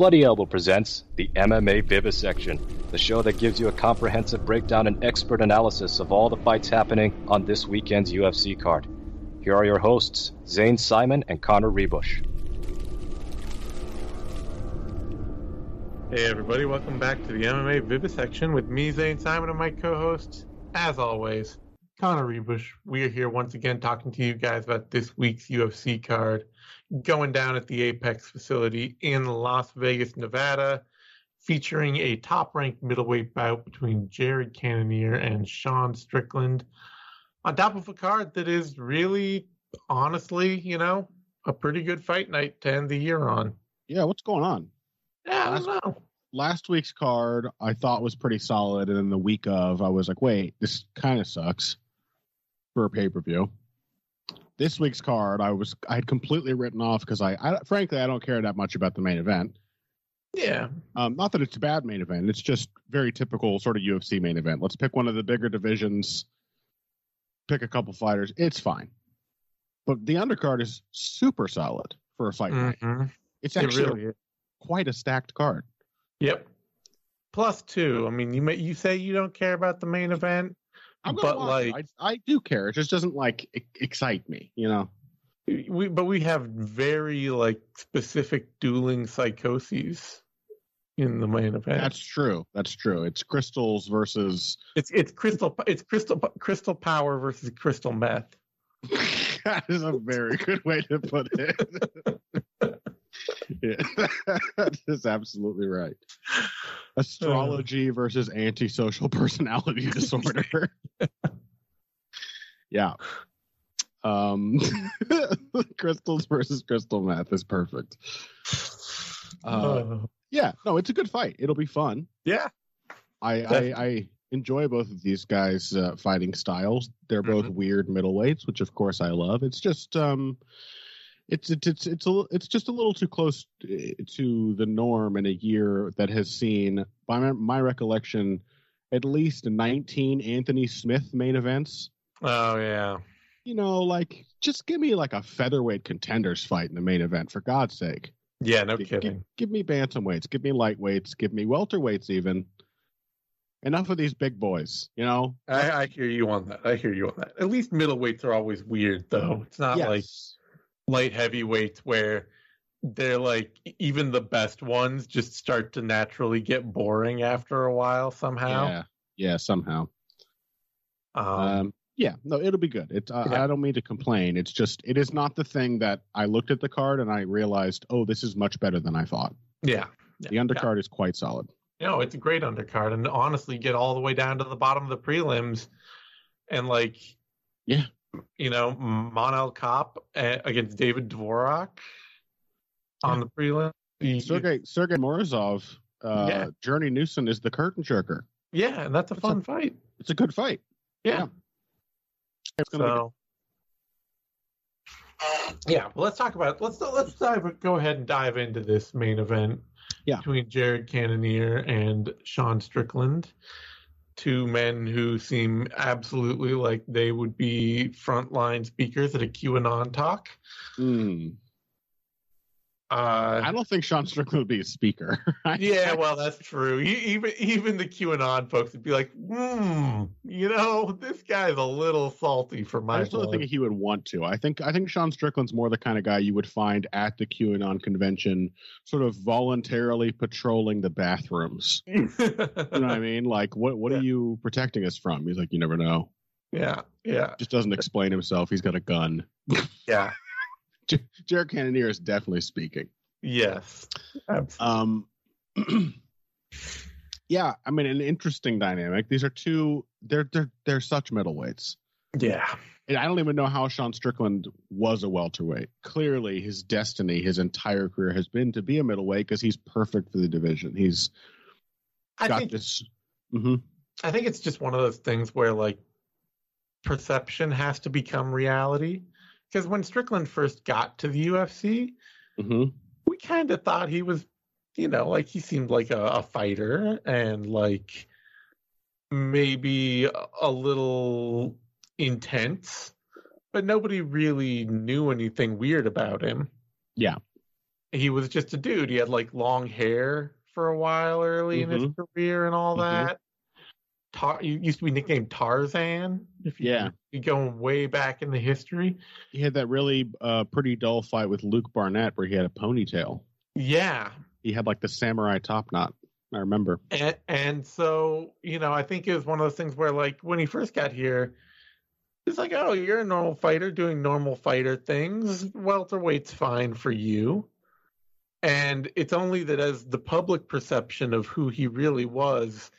Bloody Elbow presents the MMA Vivisection, the show that gives you a comprehensive breakdown and expert analysis of all the fights happening on this weekend's UFC card. Here are your hosts, Zane Simon and Connor Ruebusch. Hey everybody, welcome back to the MMA Vivisection with me, Zane Simon, and my co-host, as always, Connor Ruebusch. We are here once again talking to you guys about this week's UFC card going down at the Apex facility in Las Vegas, Nevada, featuring a top ranked middleweight bout between Jared Cannonier and Sean Strickland. On top of a card that is really, honestly, you know, a pretty good fight night to end the year on. Yeah, what's going on? Yeah, I don't know. Last week's card I thought was pretty solid, and then the week of I was like, wait, this kind of sucks for a pay per view this week's card I was I had completely written off because I, I frankly I don't care that much about the main event. Yeah. Um, not that it's a bad main event. It's just very typical sort of UFC main event. Let's pick one of the bigger divisions, pick a couple fighters. It's fine. But the undercard is super solid for a fight mm-hmm. night. It's actually it really quite a stacked card. Yep. Plus two. I mean, you may, you say you don't care about the main event. I'm but like I, I, do care. It just doesn't like excite me, you know. We but we have very like specific dueling psychoses in the main event. That's true. That's true. It's crystals versus it's it's crystal it's crystal crystal power versus crystal meth. that is a very good way to put it. yeah, that is absolutely right. Astrology versus antisocial personality disorder. yeah. Um, crystals versus crystal meth is perfect. Uh, yeah, no, it's a good fight. It'll be fun. Yeah. I, I, I enjoy both of these guys' uh, fighting styles. They're both mm-hmm. weird middleweights, which of course I love. It's just um, it's it's it's it's a, it's just a little too close to the norm in a year that has seen, by my, my recollection, at least 19 Anthony Smith main events. Oh yeah. You know, like just give me like a featherweight contenders fight in the main event for God's sake. Yeah, no give, kidding. Give, give me bantamweights, give me lightweights, give me welterweights even. Enough of these big boys, you know. I, I hear you on that. I hear you on that. At least middleweights are always weird, though. It's not yes. like light heavyweights where they're like even the best ones just start to naturally get boring after a while somehow. Yeah, yeah, somehow. Um, um yeah, no, it'll be good. It's uh, yeah. I don't mean to complain. It's just it is not the thing that I looked at the card and I realized, oh, this is much better than I thought. Yeah, the undercard yeah. is quite solid. Know, it's a great undercard, and honestly, get all the way down to the bottom of the prelims, and like, yeah, you know, Manel Kape eh, against David Dvorak on yeah. the prelim. Sergey Sergey Morozov, uh, yeah. Journey Newson is the curtain jerker. Yeah, and that's a fun a, fight. It's a good fight. Yeah. yeah. It's gonna so, yeah, well, let's talk about let's let's dive go ahead and dive into this main event yeah. between Jared Cannonier and Sean Strickland two men who seem absolutely like they would be frontline speakers at a QAnon talk. Mm. Uh, I don't think Sean Strickland would be a speaker. yeah, well, that's true. even even the QAnon folks would be like, "Hmm, you know, this guy's a little salty for my." I just don't think he would want to. I think I think Sean Strickland's more the kind of guy you would find at the QAnon convention, sort of voluntarily patrolling the bathrooms. you know what I mean? Like, what what yeah. are you protecting us from? He's like, you never know. Yeah, yeah. Just doesn't explain himself. He's got a gun. yeah. Jared Cannonier is definitely speaking. Yes. Absolutely. Um, yeah, I mean, an interesting dynamic. These are two. They're they're they're such middleweights. Yeah. And I don't even know how Sean Strickland was a welterweight. Clearly, his destiny, his entire career, has been to be a middleweight because he's perfect for the division. He's I got think, this. Mm-hmm. I think it's just one of those things where like perception has to become reality because when Strickland first got to the UFC, mm-hmm. we kind of thought he was, you know, like he seemed like a, a fighter and like maybe a little intense, but nobody really knew anything weird about him. Yeah. he was just a dude. He had like long hair for a while early in his Mhm. career and all Mhm. that. Tar- you used to be nicknamed Tarzan. If you, Yeah. you going way back in the history. He had that really uh, pretty dull fight with Luke Barnatt where he had a ponytail. Yeah, He had like the samurai top knot. I remember. and and so you know, I think it was one of those things where like when he first got here, it's like, oh, you're a normal fighter doing normal fighter things. Welterweight's fine for you. And it's only that as the public perception of who he really was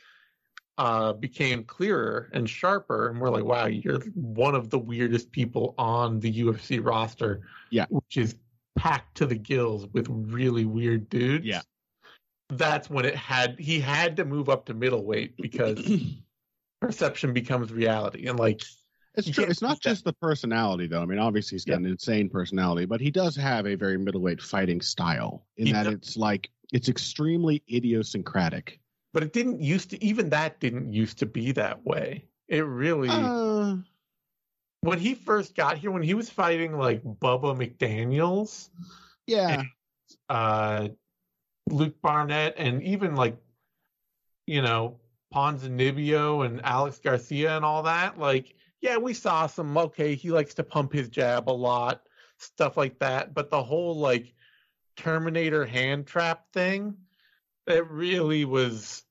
uh, became clearer and sharper, and we're like, wow, you're one of the weirdest people on the UFC roster. Yeah. Which is packed to the gills with really weird dudes. Yeah. That's when it had he had to move up to middleweight because perception becomes reality. And like It's true. It's not just the personality, though. I mean, obviously he's got an insane personality, but he does have a very middleweight fighting style in He that does. it's like it's extremely idiosyncratic. But it didn't used to even that didn't used to be that way. It really Uh, when he first got here, when he was fighting like Bubba McDaniels, yeah, uh, Luke Barnatt, and even like, you know, Ponzinibbio and Alex Garcia and all that, like, yeah, we saw some, okay, he likes to pump his jab a lot, stuff like that. But the whole like Terminator hand trap thing, it really was,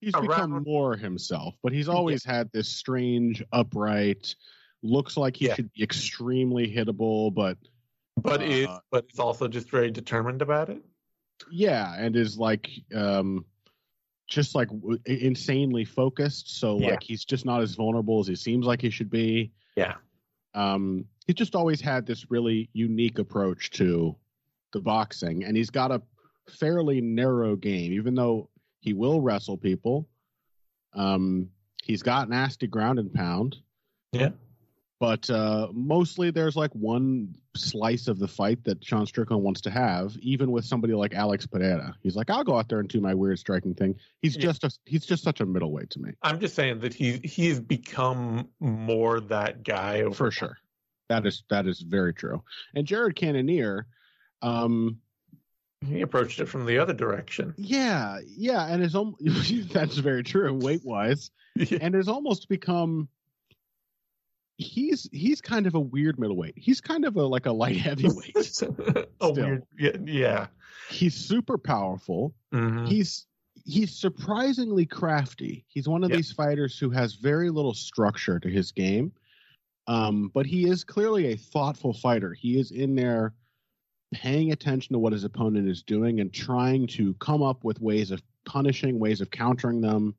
he's around- become more himself, but he's always had this strange, upright, looks like he Yeah. should be extremely hittable, but but is, Uh, but it's also just very determined about it. yeah, and is like um just like w- insanely focused. So Yeah. like he's just not as vulnerable as he seems like he should be. Yeah. um, he just always had this really unique approach to the boxing, and he's got a fairly narrow game, even though he will wrestle people. Um, he's got nasty ground and pound. Yeah. But uh, mostly there's like one slice of the fight that Sean Strickland wants to have, even with somebody like Alex Pereira. He's like, I'll go out there and do my weird striking thing. He's Yeah. just a, he's just such a middleweight to me. I'm just saying that he he's become more that guy for sure. That is that is very true. And Jared Cannonier, um, He approached it from the other direction. yeah, yeah, and it's almost that's very true weight wise, and it's almost become. He's he's kind of a weird middleweight. He's kind of a like a light heavyweight. a weird, yeah, yeah. he's super powerful. Mhm. He's he's surprisingly crafty. He's one of Yeah. these fighters who has very little structure to his game. Um, but he is clearly a thoughtful fighter. He is in there paying attention to what his opponent is doing and trying to come up with ways of punishing, ways of countering them,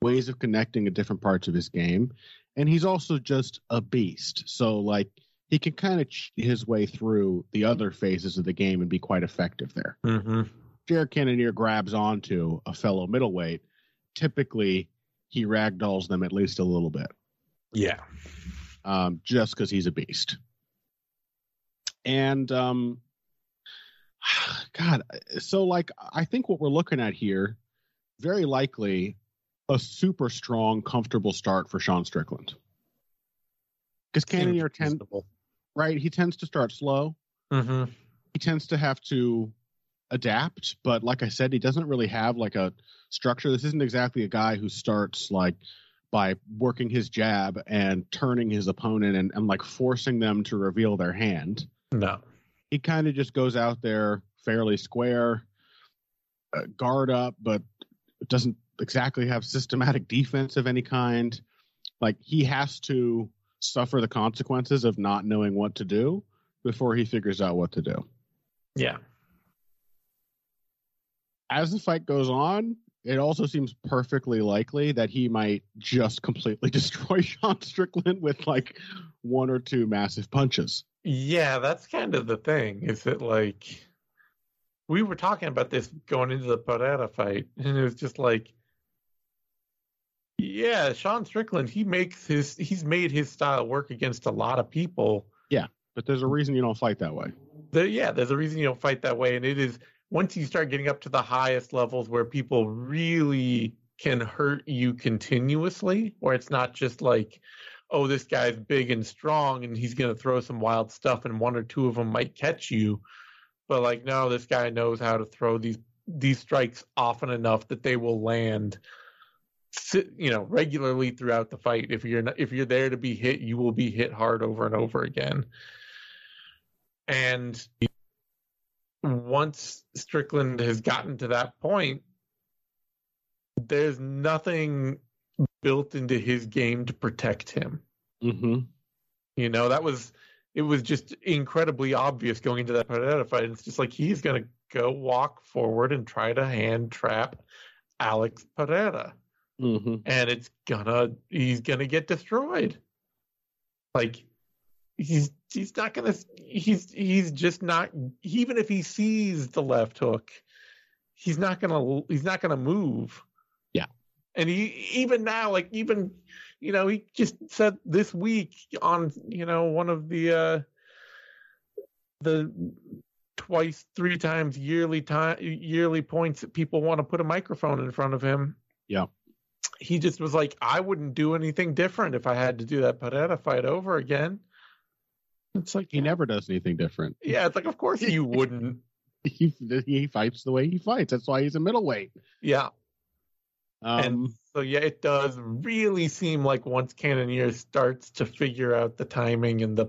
ways of connecting at different parts of his game. And he's also just a beast. So like he can kind of cheat his way through the other phases of the game and be quite effective there. Mhm. Jared Cannonier grabs onto a fellow middleweight, typically he ragdolls them at least a little bit, Yeah. um, just because he's a beast. And um, God, so like I think what we're looking at here, very likely a super strong, comfortable start for Sean Strickland. Because Cannonier tend Reasonable. right, he tends to start slow. Mhm. he tends to have to adapt but like i said he doesn't really have like a structure this isn't exactly a guy who starts like by working his jab and turning his opponent and, and like forcing them to reveal their hand No. he kind of just goes out there fairly square uh, guard up but doesn't exactly have systematic defense of any kind like he has to suffer the consequences of not knowing what to do before he figures out what to do Yeah. as the fight goes on, it also seems perfectly likely that he might just completely destroy Sean Strickland with like one or two massive punches. Yeah, that's kind of the thing. Is that like we were talking about this going into the Pereira fight, and it was just like, yeah, Sean Strickland, he makes his he's made his style work against a lot of people. Yeah, but there's a reason you don't fight that way. There, yeah, there's a reason you don't fight that way, and it is once you start getting up to the highest levels where people really can hurt you continuously, where it's not just like, oh, this guy's big and strong and he's going to throw some wild stuff, and one or two of them might catch you. but like no, this guy knows how to throw these these strikes often enough that they will land you know regularly throughout the fight if you're not, if you're there to be hit you will be hit hard over and over again and once strickland has gotten to that point there's nothing built into his game to protect him mm-hmm. you know that was it was just incredibly obvious going into that fight it's just like he's gonna go walk forward and try to hand trap alex pereira mm-hmm. and it's gonna he's gonna get destroyed. Like he's he's not gonna he's he's just not even if he sees the left hook, he's not gonna he's not gonna move. And he even now like even you know he just said this week on you know one of the uh the twice three times yearly time yearly points that people want to put a microphone in front of him yeah he just was like, I wouldn't do anything different if I had to do that Pereira fight over again. It's like he yeah. never does anything different. Yeah, it's like of course you wouldn't. he he fights the way he fights. That's why he's a middleweight. Yeah. Um, and so yeah, it does really seem like once Cannonier starts to figure out the timing and the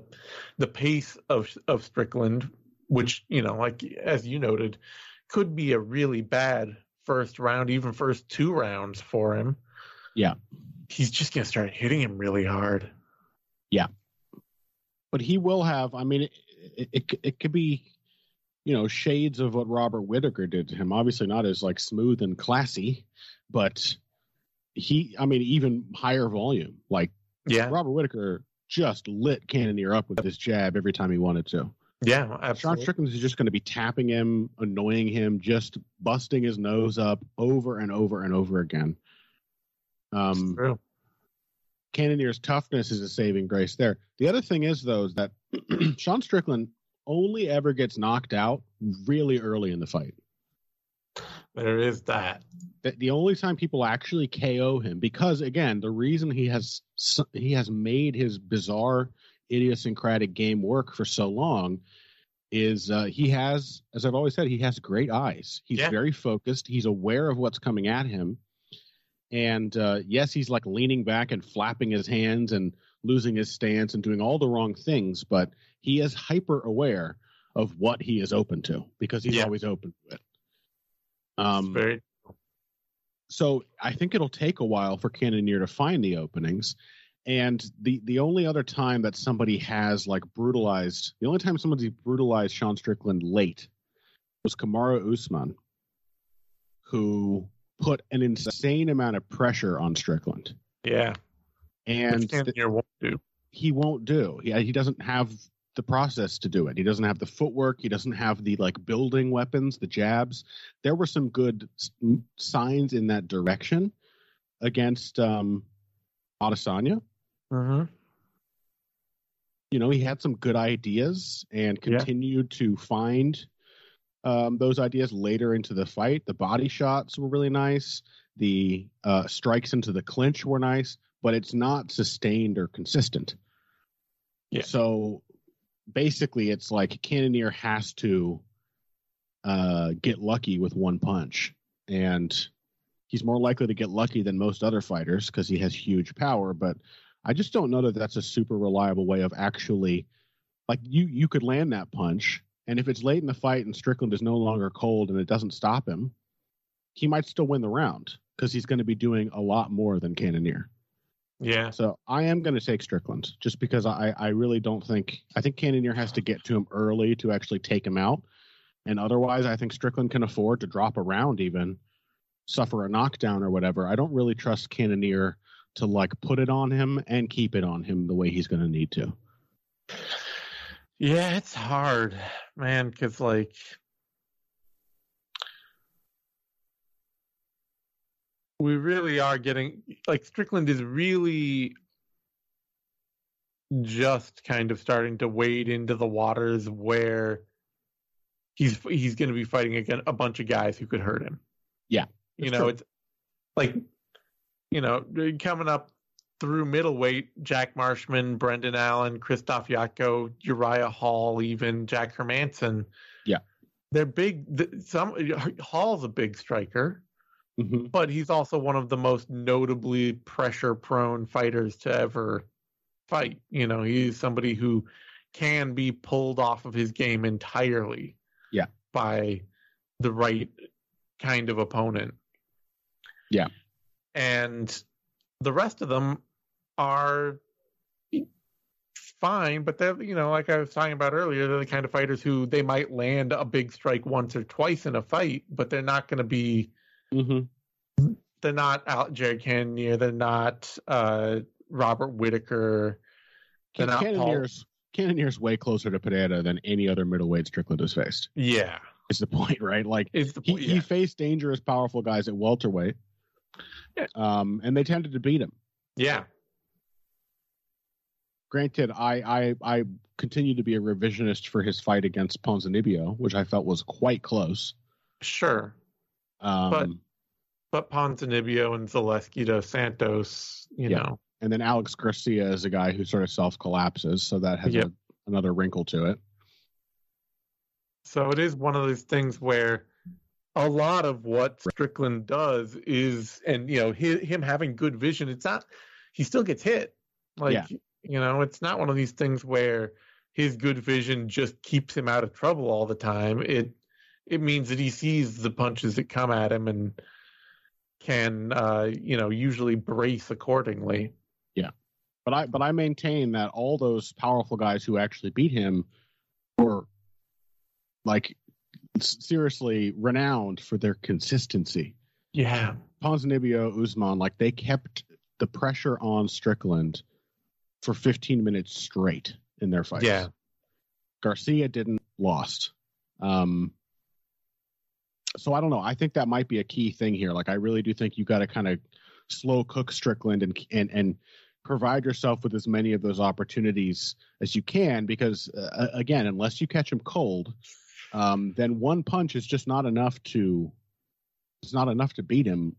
the pace of of Strickland, which you know, like as you noted, could be a really bad first round, even first two rounds for him. Yeah. He's just going to start hitting him really hard. Yeah. But he will have, I mean, it, it, it, it could be, you know, shades of what Robert Whitaker did to him. Obviously not as like smooth and classy, but he, I mean, even higher volume. Like, yeah, Robert Whitaker just lit Cannonier up with his jab every time he wanted to. Yeah, absolutely. Sean Strickland is just going to be tapping him, annoying him, just busting his nose up over and over and over again. Um, true. Cannonier's toughness is a saving grace there. The other thing is, though, is that Sean Strickland only ever gets knocked out really early in the fight. There is that. The, the only time people actually KO him, because again, the reason he has he has made his bizarre, idiosyncratic game work for so long is uh, he has, as I've always said, he has great eyes. He's yeah. very focused. He's aware of what's coming at him and uh, yes, he's like leaning back and flapping his hands and losing his stance and doing all the wrong things, but he is hyper aware of what he is open to because he's yeah. always open to it. Um, very... So I think it'll take a while for Cannonier to find the openings. And the the only other time that somebody has like brutalized, the only time somebody brutalized Sean Strickland late was Kamaru Usman, who put an insane amount of pressure on Strickland. Yeah. And th- won't do. he won't do. He, he doesn't have the process to do it. He doesn't have the footwork. He doesn't have the like building weapons, the jabs. There were some good signs in that direction against um, Adesanya. Mm-hmm. You know, he had some good ideas and continued yeah. to find um, those ideas later into the fight. The body shots were really nice. The uh, strikes into the clinch were nice, but it's not sustained or consistent. Yeah. So basically, it's like Cannonier has to uh, get lucky with one punch, and he's more likely to get lucky than most other fighters because he has huge power. But I just don't know that that's a super reliable way of actually like you you could land that punch and if it's late in the fight and Strickland is no longer cold and it doesn't stop him, he might still win the round because he's going to be doing a lot more than Cannonier. Yeah. So I am going to take Strickland just because I, I really don't think I think Cannonier has to get to him early to actually take him out. And otherwise I think Strickland can afford to drop around even, suffer a knockdown or whatever. I don't really trust Cannonier to like put it on him and keep it on him the way he's going to need to. Yeah, it's hard, man, because like we really are getting like Strickland is really just kind of starting to wade into the waters where he's he's going to be fighting against a bunch of guys who could hurt him. Yeah, you know, true. it's like you know coming up through middleweight, Jack Marshman, Brendan Allen, Krzysztof Jotko, Uriah Hall, even Jack Hermansson. Yeah. they're big. Some Hall's a big striker, mm-hmm. but he's also one of the most notably pressure-prone fighters to ever fight. You know, he's somebody who can be pulled off of his game entirely. Yeah. By the right kind of opponent. Yeah. And the rest of them are fine, but they're you know, like I was talking about earlier, they're the kind of fighters who they might land a big strike once or twice in a fight, but they're not going to be. Mm-hmm. They're not out Jared Cannonier. They're not uh, Robert Whitaker. They're not Cannonier's, Cannonier's way closer to Pineda than any other middleweight Strickland has faced. Yeah, is the point, right? Like the point, he, yeah. he faced dangerous, powerful guys at welterweight, yeah. um, and they tended to beat him. Yeah, Granted, I, I I continue to be a revisionist for his fight against Ponzinibbio, which I felt was quite close. Sure, um, but but Ponzinibbio and Zaleski dos Santos, you yeah. know, and then Alex Garcia is a guy who sort of self collapses, so that has yep. a, another wrinkle to it. So it is one of those things where a lot of what Strickland does is, and you know, his, him having good vision. It's not he still gets hit. Like yeah. You know, it's not one of these things where his good vision just keeps him out of trouble all the time. It it means that he sees the punches that come at him and can uh, you know usually brace accordingly. Yeah, but I but I maintain that all those powerful guys who actually beat him were like seriously renowned for their consistency. Yeah, Ponzinibbio, Usman, like they kept the pressure on Strickland for 15 minutes straight in their fights. Yeah. Garcia didn't lost. Um, so I don't know. I think that might be a key thing here. Like I really do think you got to kind of slow cook Strickland and and and provide yourself with as many of those opportunities as you can because uh, again, unless you catch him cold, um, then one punch is just not enough to it's not enough to beat him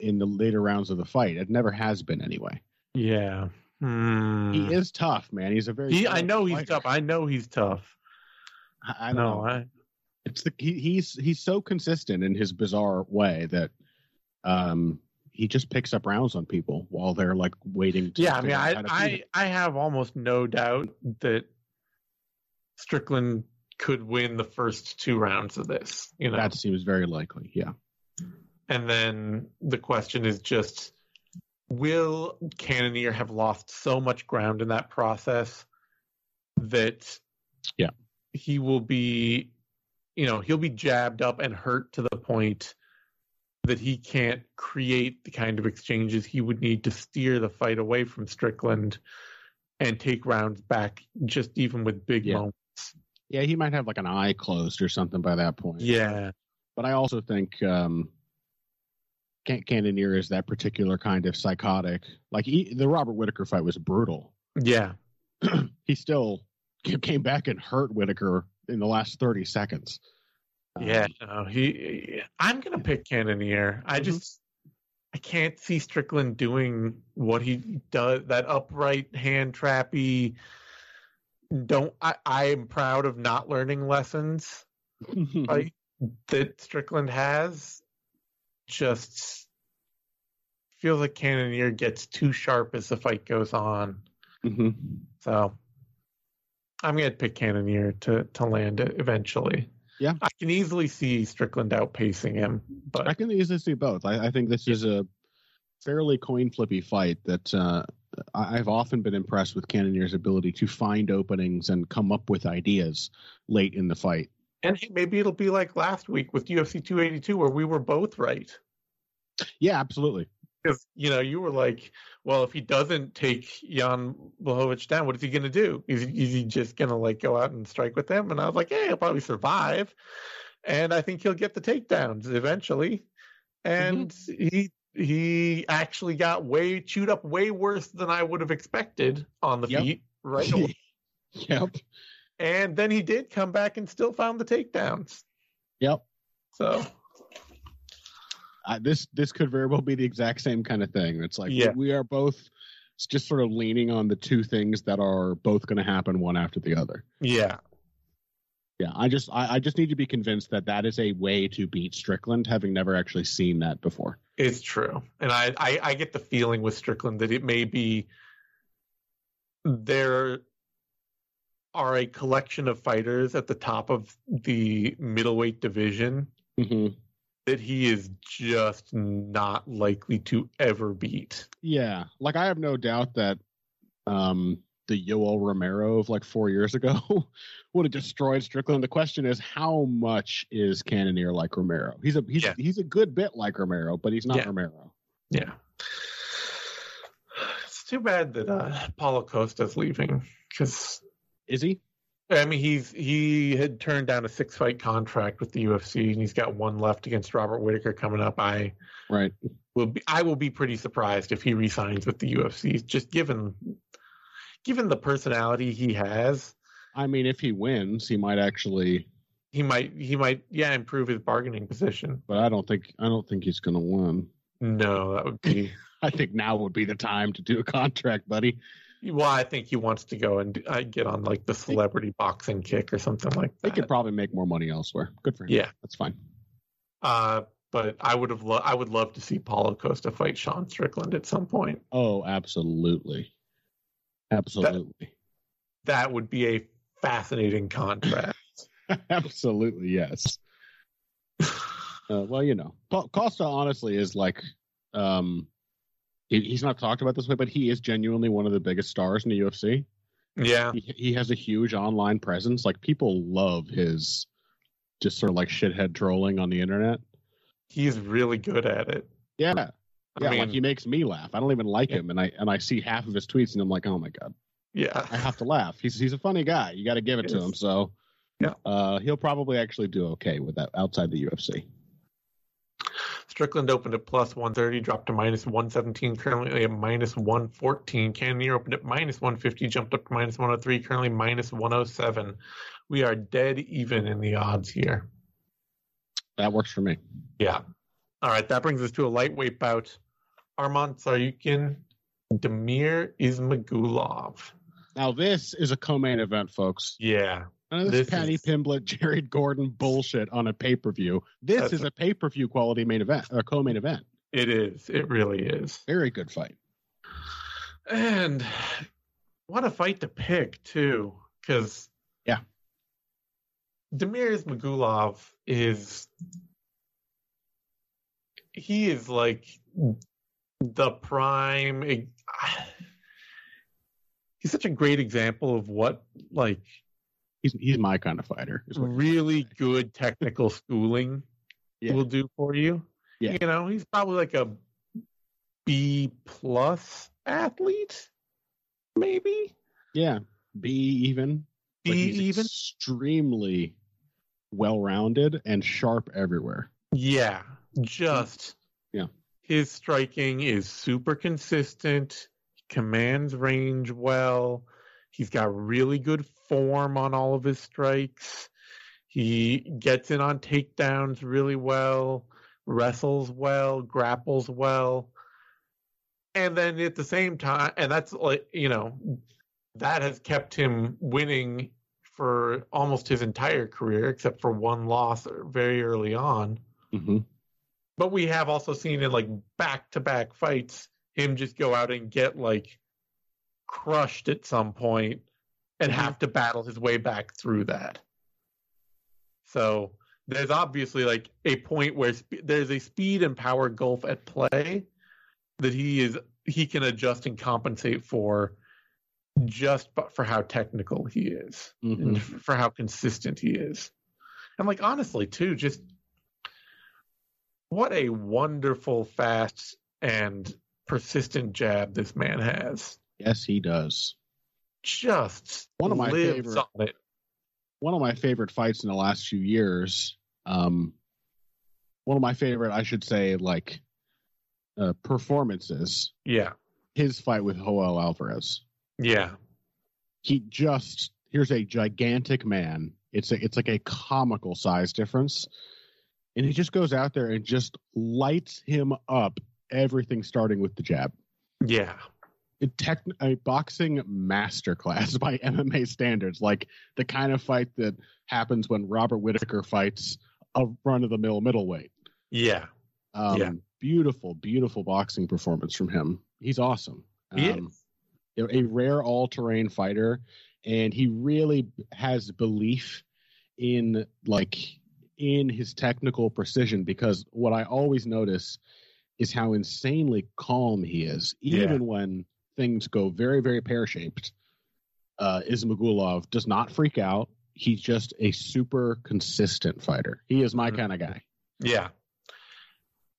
in the later rounds of the fight. It never has been anyway. Yeah. Hmm. He is tough, man. He's a very. He, I know fighter. he's tough. I know he's tough. I, I know. I, it's the he, he's he's so consistent in his bizarre way that um he just picks up rounds on people while they're like waiting. To, yeah, I mean, I I, I have almost no doubt that Strickland could win the first two rounds of this. You know, that seems very likely. Yeah. And then the question is just will Cannonier have lost so much ground in that process that yeah he will be you know he'll be jabbed up and hurt to the point that he can't create the kind of exchanges he would need to steer the fight away from Strickland and take rounds back just even with big yeah. moments. Yeah, he might have like an eye closed or something by that point. Yeah. But I also think um can't Cannonier is that particular kind of psychotic. Like he, the Robert Whitaker fight was brutal. Yeah, he still came back and hurt Whitaker in the last thirty seconds. Yeah, um, no, he. I'm gonna pick Cannonier. I mm-hmm. just I can't see Strickland doing what he does. That upright hand trappy. Don't I? I am proud of not learning lessons. right, that Strickland has just feels like Cannonier gets too sharp as the fight goes on. Mm-hmm. So I'm going to pick Cannonier to, to land it eventually. Yeah. I can easily see Strickland outpacing him, but I can easily see both. I, I think this is a fairly coin flippy fight that uh, I've often been impressed with Cannonier's ability to find openings and come up with ideas late in the fight. And maybe it'll be like last week with UFC 282 where we were both right. Yeah, absolutely. Because you know you were like, well, if he doesn't take Jan Blachowicz down, what is he going to do? Is, is he just going to like go out and strike with them? And I was like, yeah, he'll probably survive, and I think he'll get the takedowns eventually. And mm-hmm. he he actually got way chewed up way worse than I would have expected on the yep. feet right away. yep and then he did come back and still found the takedowns. Yep. So uh, this this could very well be the exact same kind of thing. It's like yeah. we, we are both just sort of leaning on the two things that are both going to happen one after the other. Yeah. Yeah, I just I, I just need to be convinced that that is a way to beat Strickland, having never actually seen that before. It's true, and I, I I get the feeling with Strickland that it may be there are a collection of fighters at the top of the middleweight division Mm-hmm. That he is just not likely to ever beat. Yeah, like I have no doubt that um, the Yoel Romero of like four years ago would have destroyed Strickland. The question is, how much is Cannonier like Romero? He's a he's Yeah. he's a good bit like Romero, but he's not Yeah. Romero. Yeah. It's too bad that uh, Paulo Costa's leaving because Is he? I mean he's he had turned down a six fight contract with the UFC and he's got one left against Robert Whitaker coming up. I Right. will be I will be pretty surprised if he resigns with the UFC just given given the personality he has. I mean, if he wins, he might actually, He might he might yeah improve his bargaining position. but I don't think I don't think he's going to win. No, that would be I think now would be the time to do a contract, buddy. Well. I think he wants to go and uh, get on like the celebrity boxing kick or something like He that. could probably make more money elsewhere. Good for him. Yeah. that's fine. Uh, but I would have lo- I would love to see Paulo Costa fight Sean Strickland at some point. Oh, absolutely, absolutely, That would be a fascinating contrast. absolutely, yes. Uh, well, you know, Co- Costa honestly is like, um, he's not talked about this way, but he is genuinely one of the biggest stars in the UFC. yeah, He, he has a huge online presence. Like people love his just sort of like shithead trolling on the internet. he's really good at it. Yeah, I yeah. mean, like he makes me laugh. I don't even like Yeah. him, and I and I see half of his tweets, and I'm like, oh my god, yeah, I have to laugh. He's he's a funny guy. You got to give it to Yes. him. So, Yeah. uh, he'll probably actually do okay with that outside the UFC. Strickland opened at plus 130, dropped to minus 117, currently at minus 114. Cannonier opened at minus 150, jumped up to minus 103, currently minus 107. We are dead even in the odds here. That works for me. Yeah. All right, that brings us to a lightweight bout. Arman Tsarukyan, Damir Ismagulov. Now this is a co-main event, folks. Yeah. None of this, This Paddy is- Pimblett, Jared Gordon bullshit on a pay-per-view. This That's- is a pay-per-view quality main event a co-main event. It is. It really is. Very good fight. And what a fight to pick, too. Because. Yeah. Damir Ismagulov is. He is like the prime. He's such a great example of what, like, He's he's my kind of fighter. really good technical schooling Yeah. will do for you. Yeah. You know, he's probably like a B plus athlete, maybe Yeah, B even. B even. extremely well-rounded and sharp everywhere. Yeah, just Yeah. His striking is super consistent. Commands range well. He's got really good form on all of his strikes. He gets in on takedowns really well, wrestles well, grapples well. And then at the same time, and that's like, you know, that has kept him winning for almost his entire career, except for one loss very early on. hmm But we have also seen in like back to back fights him just go out and get like crushed at some point and Mhm. have to battle his way back through that. So there's obviously like a point where sp- there's a speed and power gulf at play that he is he can adjust and compensate for just but for how technical he is hmm and for how consistent he is. And like honestly too, just what a wonderful, fast and persistent jab this man has. Yes, he does. Just One of my favorite- on one of my favorite fights in the last few years. Um, one of my favorite, I should say, like uh, performances. Yeah. His fight with Joel Alvarez. Yeah. He just here's a gigantic man. It's a, it's like a comical size difference, and he just goes out there and just lights him up. Everything starting with the jab. Yeah. A, tech, a boxing masterclass by MMA standards, like the kind of fight that happens when Robert Whitaker fights a run of the mill middleweight. Yeah. Um, Yeah. Beautiful, beautiful boxing performance from him. He's awesome. He Um, is. a rare all terrain fighter, and he really has belief in like in his technical precision because what I always notice is how insanely calm he is, even Yeah. when things go very, very pear shaped. Uh, Ismagulov does not freak out. He's just a super consistent fighter. He is my Mhm. kind of guy. Yeah.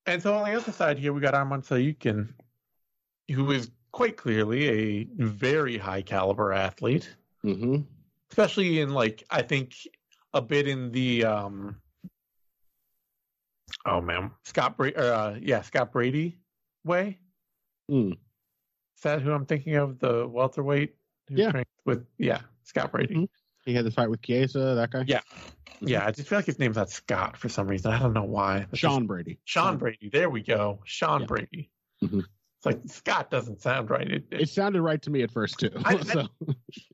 And so on the other side here, we got Arman Tsarukyan, who is quite clearly a very high caliber athlete, hmm especially in like I think a bit in the um oh man Scott Brady uh yeah Scott Brady way. Mm. Is that who I'm thinking of? The welterweight who Yeah. trained with yeah Scott Brady. Mhm. He had the fight with Chiesa, that guy. Yeah. Yeah, I just feel like his name's not Scott for some reason. I don't know why. That's just- Sean Brady. Sean Brady. There we go. Sean Yeah. Brady. Mhm. It's like Scott doesn't sound right. It, it- It sounded right to me at first too. I- I- so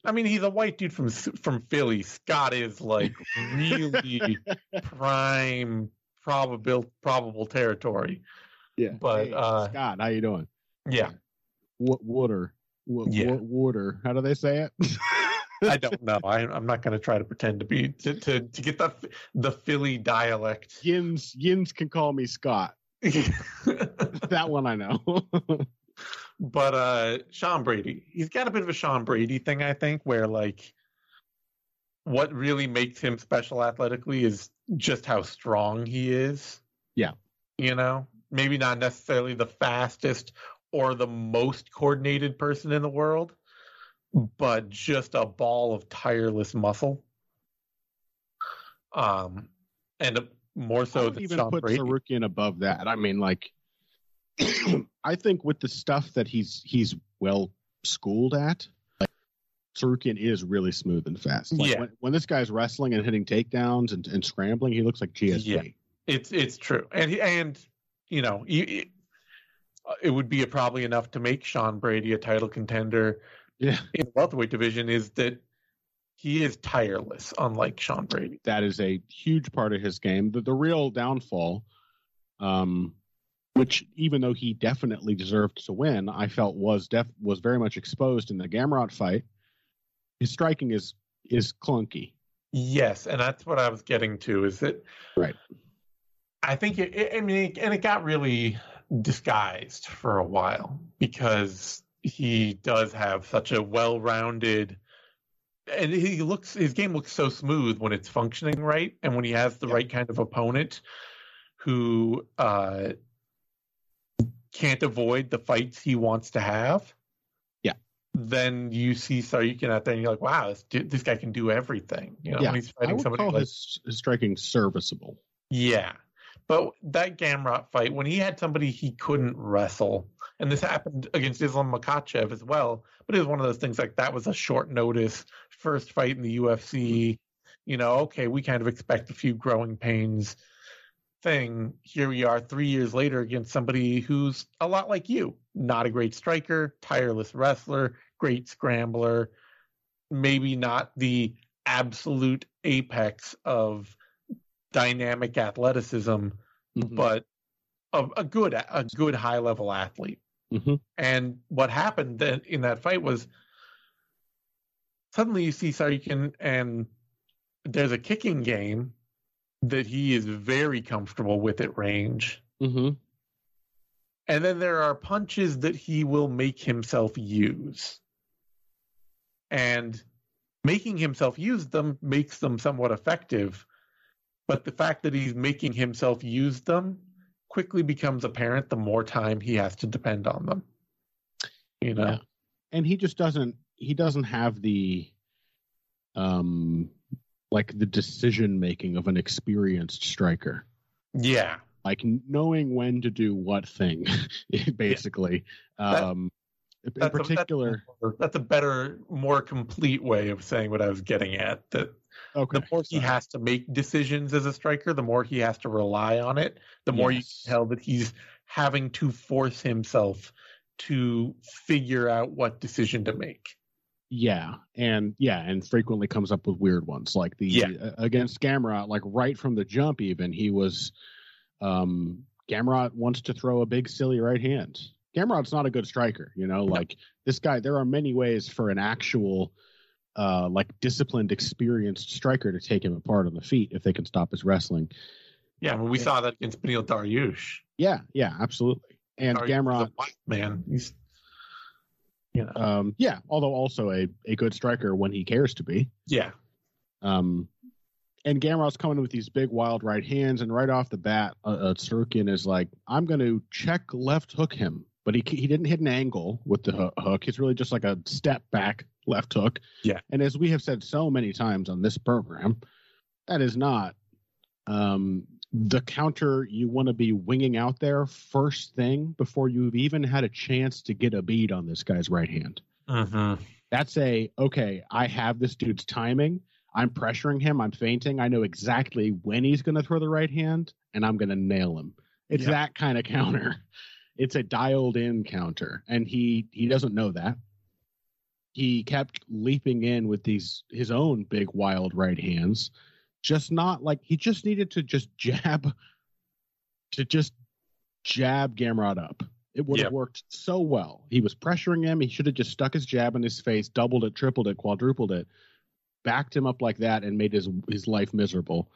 I mean, he's a white dude from from Philly. Scott is like really prime probable probable territory. yeah. but, Hey, uh, Scott, how you doing? Yeah, Water. Wa- Yeah. wa- Water. How do they say it? I don't know. I, I'm not going to try to pretend to be to to, to get the the Philly dialect. Yins Yins can call me Scott. That one I know. but uh Sean Brady, he's got a bit of a Sean Brady thing, I think, where like what really makes him special athletically is just how strong he is. Yeah. You know, maybe not necessarily the fastest or the most coordinated person in the world, but just a ball of tireless muscle. Um, and more so than even Sean put Brady. Tsarukyan above that. I mean, like, I think with the stuff that he's he's well schooled at, like, Tsarukyan is really smooth and fast. Like, Yeah. When, when this guy's wrestling and hitting takedowns and, and scrambling, he looks like GSP. Yeah. It's it's true, and he, and you know, you, it, it would be probably enough to make Sean Brady a title contender Yeah. in the welterweight division. Is that he is tireless, unlike Sean Brady. that is a huge part of his game. The, the real downfall, um, which even though he definitely deserved to win, I felt was def was very much exposed in the Gamrot fight. His striking is is clunky. Yes, and that's what I was getting to. Is that Right. I think it, it, I mean, and it got really disguised for a while because he does have such a well-rounded, and he looks his game looks so smooth when it's functioning right, and when he has the Yeah. right kind of opponent who uh, can't avoid the fights he wants to have. Yeah. Then you see Tsarukyan out there, and you're like, "Wow, this, this guy can do everything." You know, Yeah, when he's I fighting would somebody call like his, his striking serviceable. yeah. But that Gamrot fight, when he had somebody he couldn't wrestle, and this happened against Islam Makhachev as well, but it was one of those things like that was a short notice, first fight in the UFC. You know, okay, we kind of expect a few growing pains thing. Here we are three years later against somebody who's a lot like you. Not a great striker, tireless wrestler, great scrambler, maybe not the absolute apex of dynamic athleticism, Mhm. but a, a good a good high level athlete. Mhm. And what happened then in that fight was suddenly you see Tsarukyan and there's a kicking game that he is very comfortable with at range. Mhm. And then there are punches that he will make himself use. And making himself use them makes them somewhat effective. But the fact that he's making himself use them quickly becomes apparent the more time he has to depend on them. You know? Yeah. and he just doesn't he doesn't have the um like the decision making of an experienced striker Yeah. like knowing when to do what thing basically That- um in That's a- particular that's a better, more complete way of saying what I was getting at. That okay the more he sorry. has to make decisions as a striker, the more he has to rely on it, the more Yes. you can tell that he's having to force himself to figure out what decision to make. Yeah, and yeah, and frequently comes up with weird ones like the Yeah. uh, against Gamrot. Like right from the jump, even he was. Um, Gamrot wants to throw a big silly right hand. Gamrot's not a good striker, you know. Like this guy, there are many ways for an actual, uh, like disciplined, experienced striker to take him apart on the feet if they can stop his wrestling. Yeah, mean, we Yeah. saw that against Beneil Dariush. Yeah, yeah, absolutely. And Dariush Gamrot, man, he's you know, um, yeah, although also a a good striker when he cares to be. yeah, Um, and Gamrot's coming with these big wild right hands, and right off the bat, uh, uh, Tsarukyan is like, "I'm going to check left hook him," but he he didn't hit an angle with the hook. It's really just like a step back left hook. Yeah. And as we have said so many times on this program, that is not um, the counter you want to be winging out there first thing before you've even had a chance to get a bead on this guy's right hand mm-hmm. that's a okay i have this dude's timing i'm pressuring him i'm feinting i know exactly when he's going to throw the right hand and i'm going to nail him it's Yeah. that kind of counter it's a dialed in counter and he he doesn't know that he kept leaping in with these his own big wild right hands just not like he just needed to just jab to just jab Gamrot up. It would have Yep. worked so well. He was pressuring him. He should have just stuck his jab in his face, doubled it, tripled it, quadrupled it, backed him up like that, and made his his life miserable.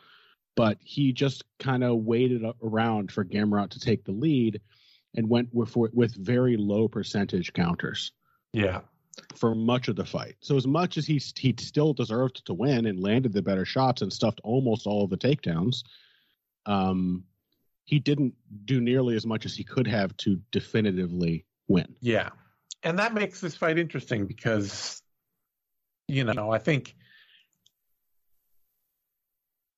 But he just kind of waited around for Gamrot to take the lead, and went with with very low percentage counters yeah, for much of the fight. So as much as he he still deserved to win and landed the better shots and stuffed almost all of the takedowns, um, he didn't do nearly as much as he could have to definitively win. yeah, and that makes this fight interesting because you know I think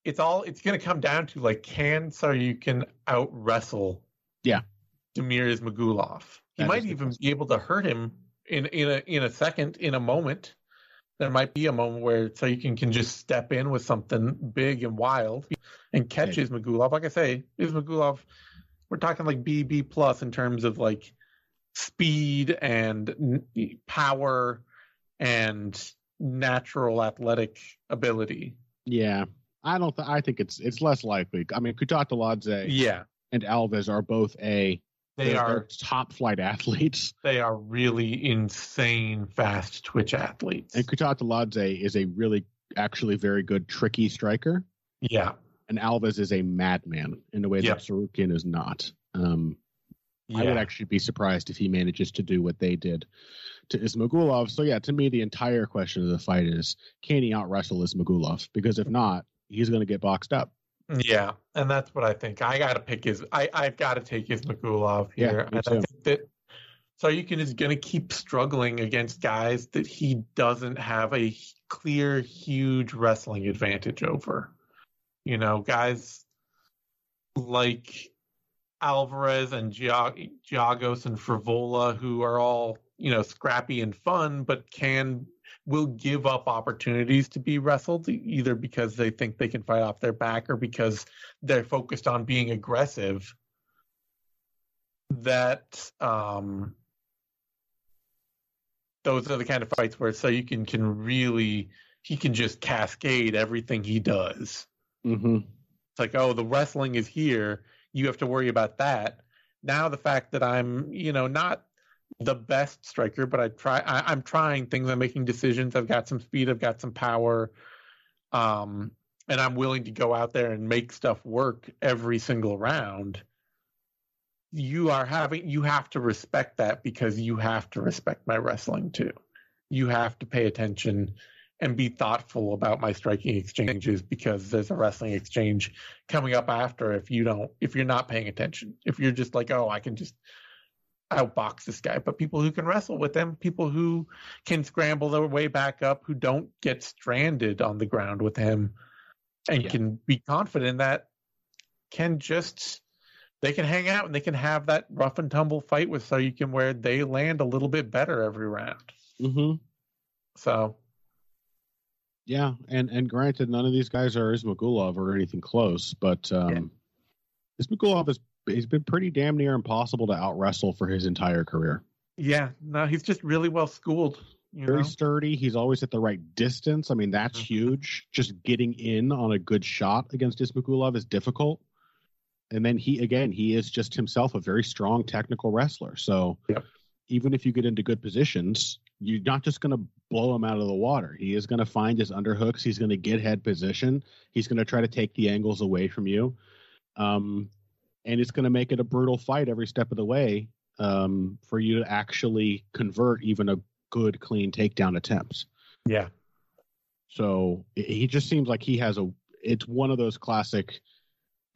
it's all it's going to come down to like can Tsarukyan out wrestle Yeah. Damir Ismagulov. He That might even be able to hurt him in in a in a second in a moment. There might be a moment where Tsarukyan can just step in with something big and wild and catch Okay. Ismagulov. Like I say, is Ismagulov, we're talking like BB plus in terms of like speed and power and natural athletic ability. Yeah, I don't. Th- I think it's it's less likely. I mean, Kutateladze Yeah, and Alves are both a they they're- are they're top flight athletes, they are really insane fast twitch athletes. and Kutateladze is a really actually very good tricky striker. Yeah, and Alves is a madman in a way Yep. that Tsarukyan is not. Um, I would actually be surprised if he manages to do what they did to Ismagulov. So yeah, to me, the entire question of the fight is can he out wrestle Ismagulov? Because if not, he's going to get boxed up. Yeah, and that's what I think. I got to pick his. I I've got to take Ismagulov Yeah, here, me and I too. think that Tsarukyan is going to keep struggling against guys that he doesn't have a clear, huge wrestling advantage over. You know, guys like Alvarez and Gia- Giagos and Frevola, who are all you know scrappy and fun, but can will give up opportunities to be wrestled either because they think they can fight off their back or because they're focused on being aggressive. That um, those are the kind of fights where Tsarukyan can really he can just cascade everything he does. Mm-hmm. It's like, oh, the wrestling is here. You have to worry about that. Now the fact that I'm, you know, not the best striker, but I try. I, I'm trying things. I'm making decisions. I've got some speed. I've got some power. Um, and I'm willing to go out there and make stuff work every single round. You are having. You have to respect that because you have to respect my wrestling too. You have to pay attention and be thoughtful about my striking exchanges because there's a wrestling exchange coming up after if you don't if you're not paying attention if you're just like oh i can just outbox this guy but people who can wrestle with him people who can scramble their way back up who don't get stranded on the ground with him and Yeah. can be confident that can just they can hang out and they can have that rough and tumble fight with Tsarukyan where they land a little bit better every round Mm-hmm. so Yeah, and and granted, none of these guys are Ismagulov or anything close, but um, Ismagulov has he's been pretty damn near impossible to out wrestle for his entire career. Yeah, no, he's just really well schooled. Very know? sturdy. He's always at the right distance. I mean, that's Mhm. huge. Just getting in on a good shot against Ismagulov is difficult. And then he again, he is just himself a very strong technical wrestler. So Yep. even if you get into good positions, you're not just going to blow him out of the water. He is going to find his underhooks. He's going to get head position. He's going to try to take the angles away from you. Um, and it's going to make it a brutal fight every step of the way um, for you to actually convert even a good, clean takedown attempts. Yeah, So he just seems like he has a. It's one of those classic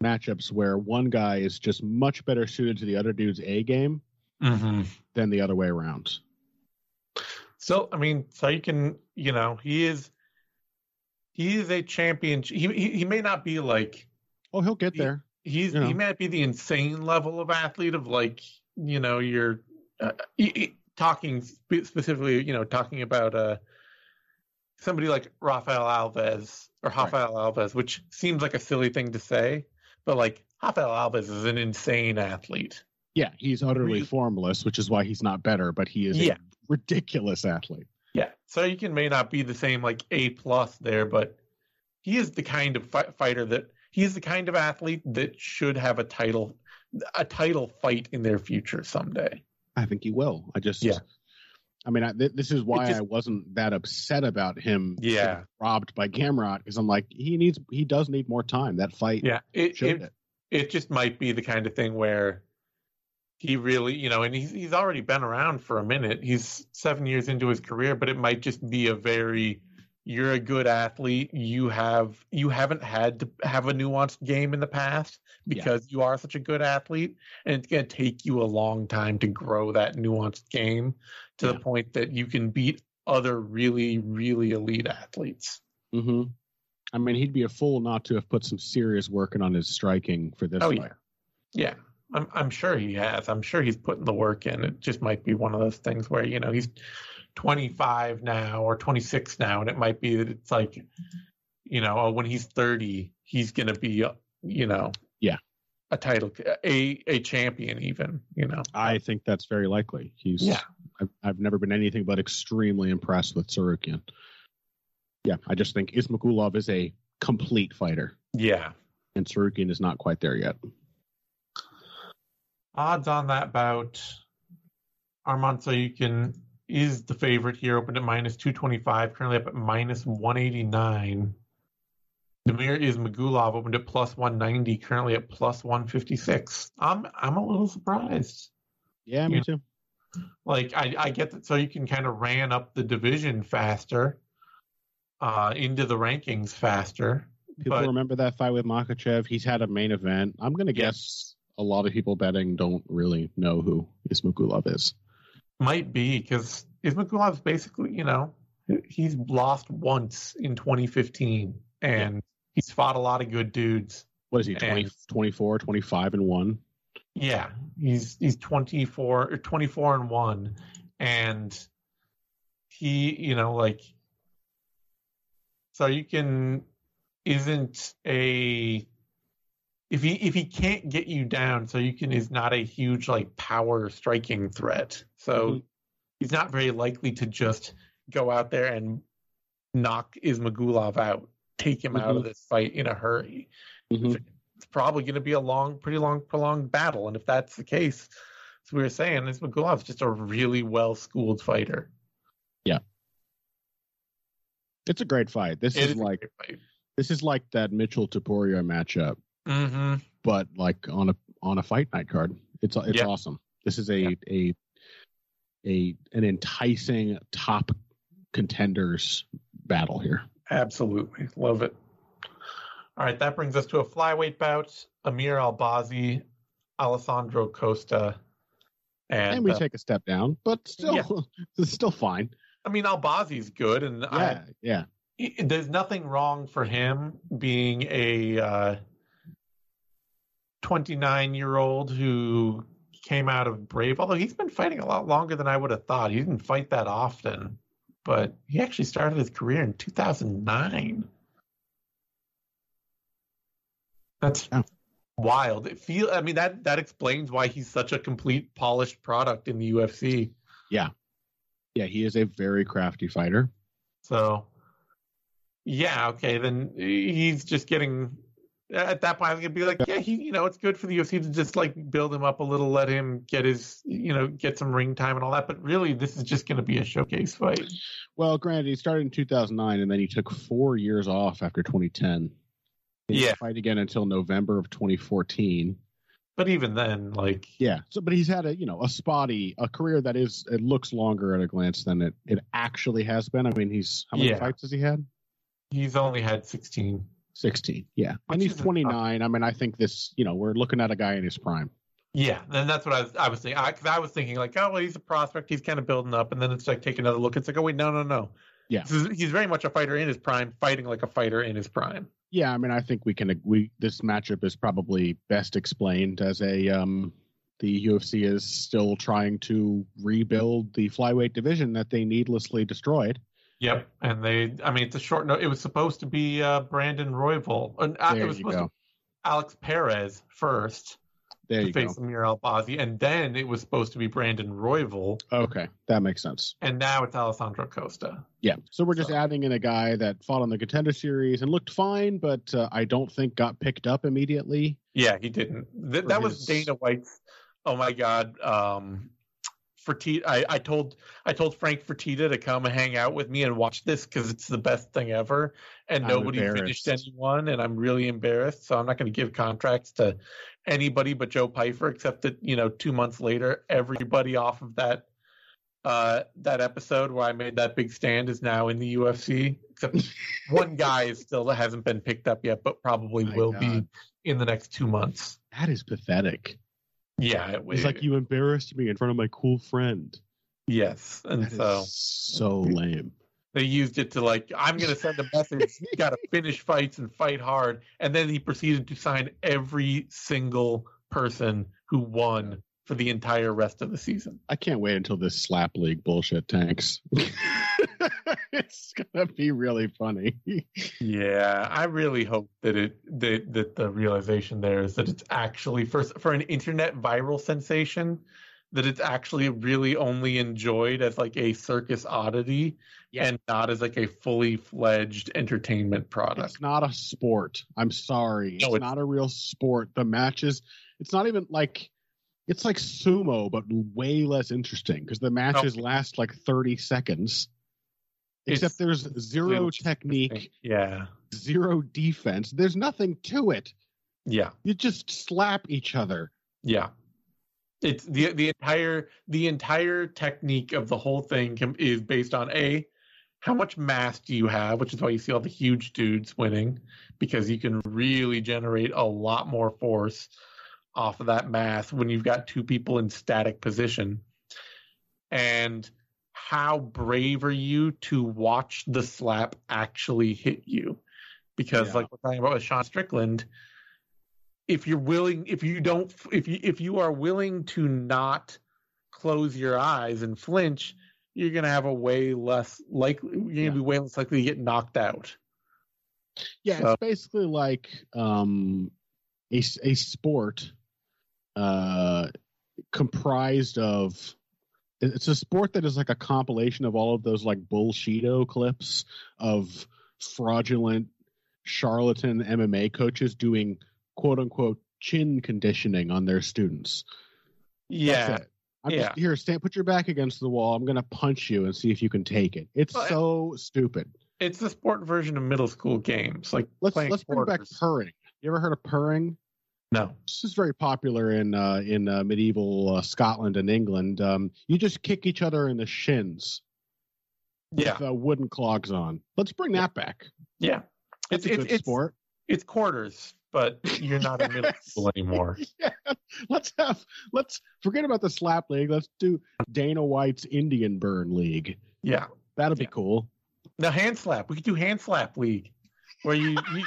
matchups where one guy is just much better suited to the other dude's A game mm-hmm. than the other way around. So I mean, Tsarukyan, you know, he is, he is a champion. He he, he may not be like Oh, he'll get He- there. He's You know. he might be the insane level of athlete of like you know you're uh, talking spe- specifically you know talking about uh somebody like Rafael Alves or Right. Rafael Alves which seems like a silly thing to say but like Rafael Alves is an insane athlete Yeah, he's utterly Really- formless, which is why he's not better. But he is Yeah. a ridiculous athlete. yeah Tsarukyan may not be the same like A plus there but he is the kind of fi- fighter that he's the kind of athlete that should have a title a title fight in their future someday I think he will. I just. Yeah. I mean, I, th- this is why just- I wasn't that upset about him. Yeah. robbed by Gamrot because I'm like, he needs, he does need more time. That fight Yeah, it, it. it just might be the kind of thing where he really, you know, and he's he's already been around for a minute. He's seven years into his career, but it might just be a very you're a good athlete. You have you haven't had to have a nuanced game in the past because you are such a good athlete, and it's going to take you a long time to grow that nuanced game to Yeah. the point that you can beat other really really elite athletes. hmm I mean, he'd be a fool not to have put some serious work in on his striking for this Oh, yeah. Yeah, I'm I'm sure he has. I'm sure he's putting the work in. It just might be one of those things where you know he's 25 now or 26 now, and it might be that it's like, you know, oh, when he's 30, he's gonna be, uh, you know, Yeah. a title, a a champion, even, you know. I think that's very likely. He's. Yeah. I've, I've never been anything but extremely impressed with Tsarukyan. Yeah, I just think Ismagulov is a complete fighter, Yeah. and Tsarukyan is not quite there yet. Odds on that bout, Arman Tsarukyan is the favorite here, opened at minus 225, currently up at minus 189. Damir Ismagulov opened at plus 190, currently at plus 156. I'm I'm a little surprised. Yeah, me Yeah. too. Like I, I get that Tsarukyan kind of ran up the division faster, uh, into the rankings faster. People but remember that fight with Makhachev. He's had a main event. I'm going to Yeah. guess a lot of people betting don't really know who Ismagulov is. Might be because Ismagulov's basically, you know, he's lost once in 2015 and he's fought a lot of good dudes. What is he, 20, And- 24, 25 and 1? Yeah, he's he's 24 or 24 and 1 and he, you know, like Tsarukyan isn't a if he if he can't get you down Tsarukyan is not a huge like power striking threat. So Mhm. he's not very likely to just go out there and knock Ismagulov out, take him out of Mhm. this fight in a hurry. Mhm. It's probably going to be a long, pretty long, prolonged battle. And if that's the case, as we were saying, Ismagulov's just a really well schooled fighter. Yeah, it's a great fight. This is is like this is like that Mitchell Topuria matchup, Mm-hmm. but like on a on a fight night card. It's it's Yeah. awesome. This is a Yeah. a a an enticing top contenders battle here. Absolutely. Love it. All right, that brings us to a flyweight bout. Amir Albazi, Alessandro Costa. And, And, we uh, take a step down, but still Yeah. it's still fine. I mean, Albazi's good, and I, Yeah, yeah. there's nothing wrong for him being a uh, 29 year old who came out of Brave, although he's been fighting a lot longer than I would have thought. He didn't fight that often, but he actually started his career in 2009. That's Oh. wild. It feel I mean that that explains why he's such a complete polished product in the UFC. Yeah, Yeah, he is a very crafty fighter. So, yeah, okay, then he's just getting. At that point, I'm gonna be like, yeah, he, you know, it's good for the UFC to just like build him up a little, let him get his, you know, get some ring time and all that. But really, this is just gonna be a showcase fight. Well, granted, he started in 2009, and then he took four years off after 2010. He Yeah. fight again until November of 2014. But even then, like, Yeah. So, but he's had a you know a spotty a career that is it looks longer at a glance than it it actually has been. I mean, he's how many Yeah. fights has he had? he's only had 16. 16. Yeah. Which and he's isn't 29. I mean, I think this you know we're looking at a guy in his prime. Yeah, and that's what I was, I was thinking. I, 'cause I was thinking like, oh, well, he's a prospect. He's kind of building up, and then it's like take another look. It's like, oh wait, no, no, no. Yeah. This is- he's very much a fighter in his prime, fighting like a fighter in his prime. Yeah. I mean, I think we can we this matchup is probably best explained as a um the UFC is still trying to rebuild the flyweight division that they needlessly destroyed. Yep, and they, I mean, it's a short note. It was supposed to be uh, Brandon Royval. Uh, it There was you supposed go. be Alex Perez first There to go. face Amir Albazi, and then it was supposed to be Brandon Royval, Okay, that makes sense. and now it's Alessandro Costa. Yeah. So we're just So- adding in a guy that fought on the contender series and looked fine, but uh, I don't think got picked up immediately. Yeah, he didn't. Th- that was Dana White's. Oh my God. Um, Fertitta, I, I told I told Frank Fertitta to come and hang out with me and watch this because it's the best thing ever, and I'm nobody finished anyone, and I'm really embarrassed. So I'm not going to give contracts to anybody but Joe Pfeiffer, except that you know two months later, everybody off of that uh that episode where I made that big stand is now in the UFC, except one guy is still hasn't been picked up yet, but probably My will God. be in the next two months. That is pathetic. Yeah, it, It's like you embarrassed me in front of my cool friend. Yes, and That so so lame. they used it to like, I'm going to send a message. you got to finish fights and fight hard, and then he proceeded to sign every single person who won for the entire rest of the season. I can't wait until this slap league bullshit tanks. it's gonna be really funny. Yeah, I really hope that it that that the realization there is that it's actually for for an internet viral sensation that it's actually really only enjoyed as like a circus oddity Yeah. and not as like a fully fledged entertainment product. It's not a sport. I'm sorry. No, it's, it's- not a real sport. The matches, it's not even like it's like sumo, but way less interesting because the matches last like 30 seconds. Except there's zero technique, Yeah. zero defense. There's nothing to it. Yeah. You just slap each other. Yeah. It's the the entire the entire technique of the whole thing can, is based on a how much mass do you have, which is why you see all the huge dudes winning because you can really generate a lot more force off of that mass when you've got two people in static position. And how brave are you to watch the slap actually hit you? Because Yeah. like we're talking about with Sean Strickland, if you're willing if you don't if you if you are willing to not close your eyes and flinch you're going to have a way less likely you're to Yeah. be way less likely to get knocked out Yeah, So- it's basically like um, a sport uh, comprised of. It's a sport that is like a compilation of all of those like bullshido clips of fraudulent charlatan MMA coaches doing quote unquote chin conditioning on their students. yeah. I'm Yeah. just here. Stand, put your back against the wall. I'm gonna punch you and see if you can take it. It's Well, so stupid. it's the sport version of middle school games like Let's let's bring back purring. You ever heard of purring? No this is very popular in uh, in uh, medieval uh, Scotland and England. Um, you just kick each other in the shins yeah with uh, wooden clogs on. Let's bring that back. yeah That's it's a good it's, sport. it's quarters but you're not in middle school anymore yeah. Let's have let's forget about the slap league. Let's do Dana White's Indian Burn League. yeah That'll be cool. now hand slap we could do hand slap league where you, you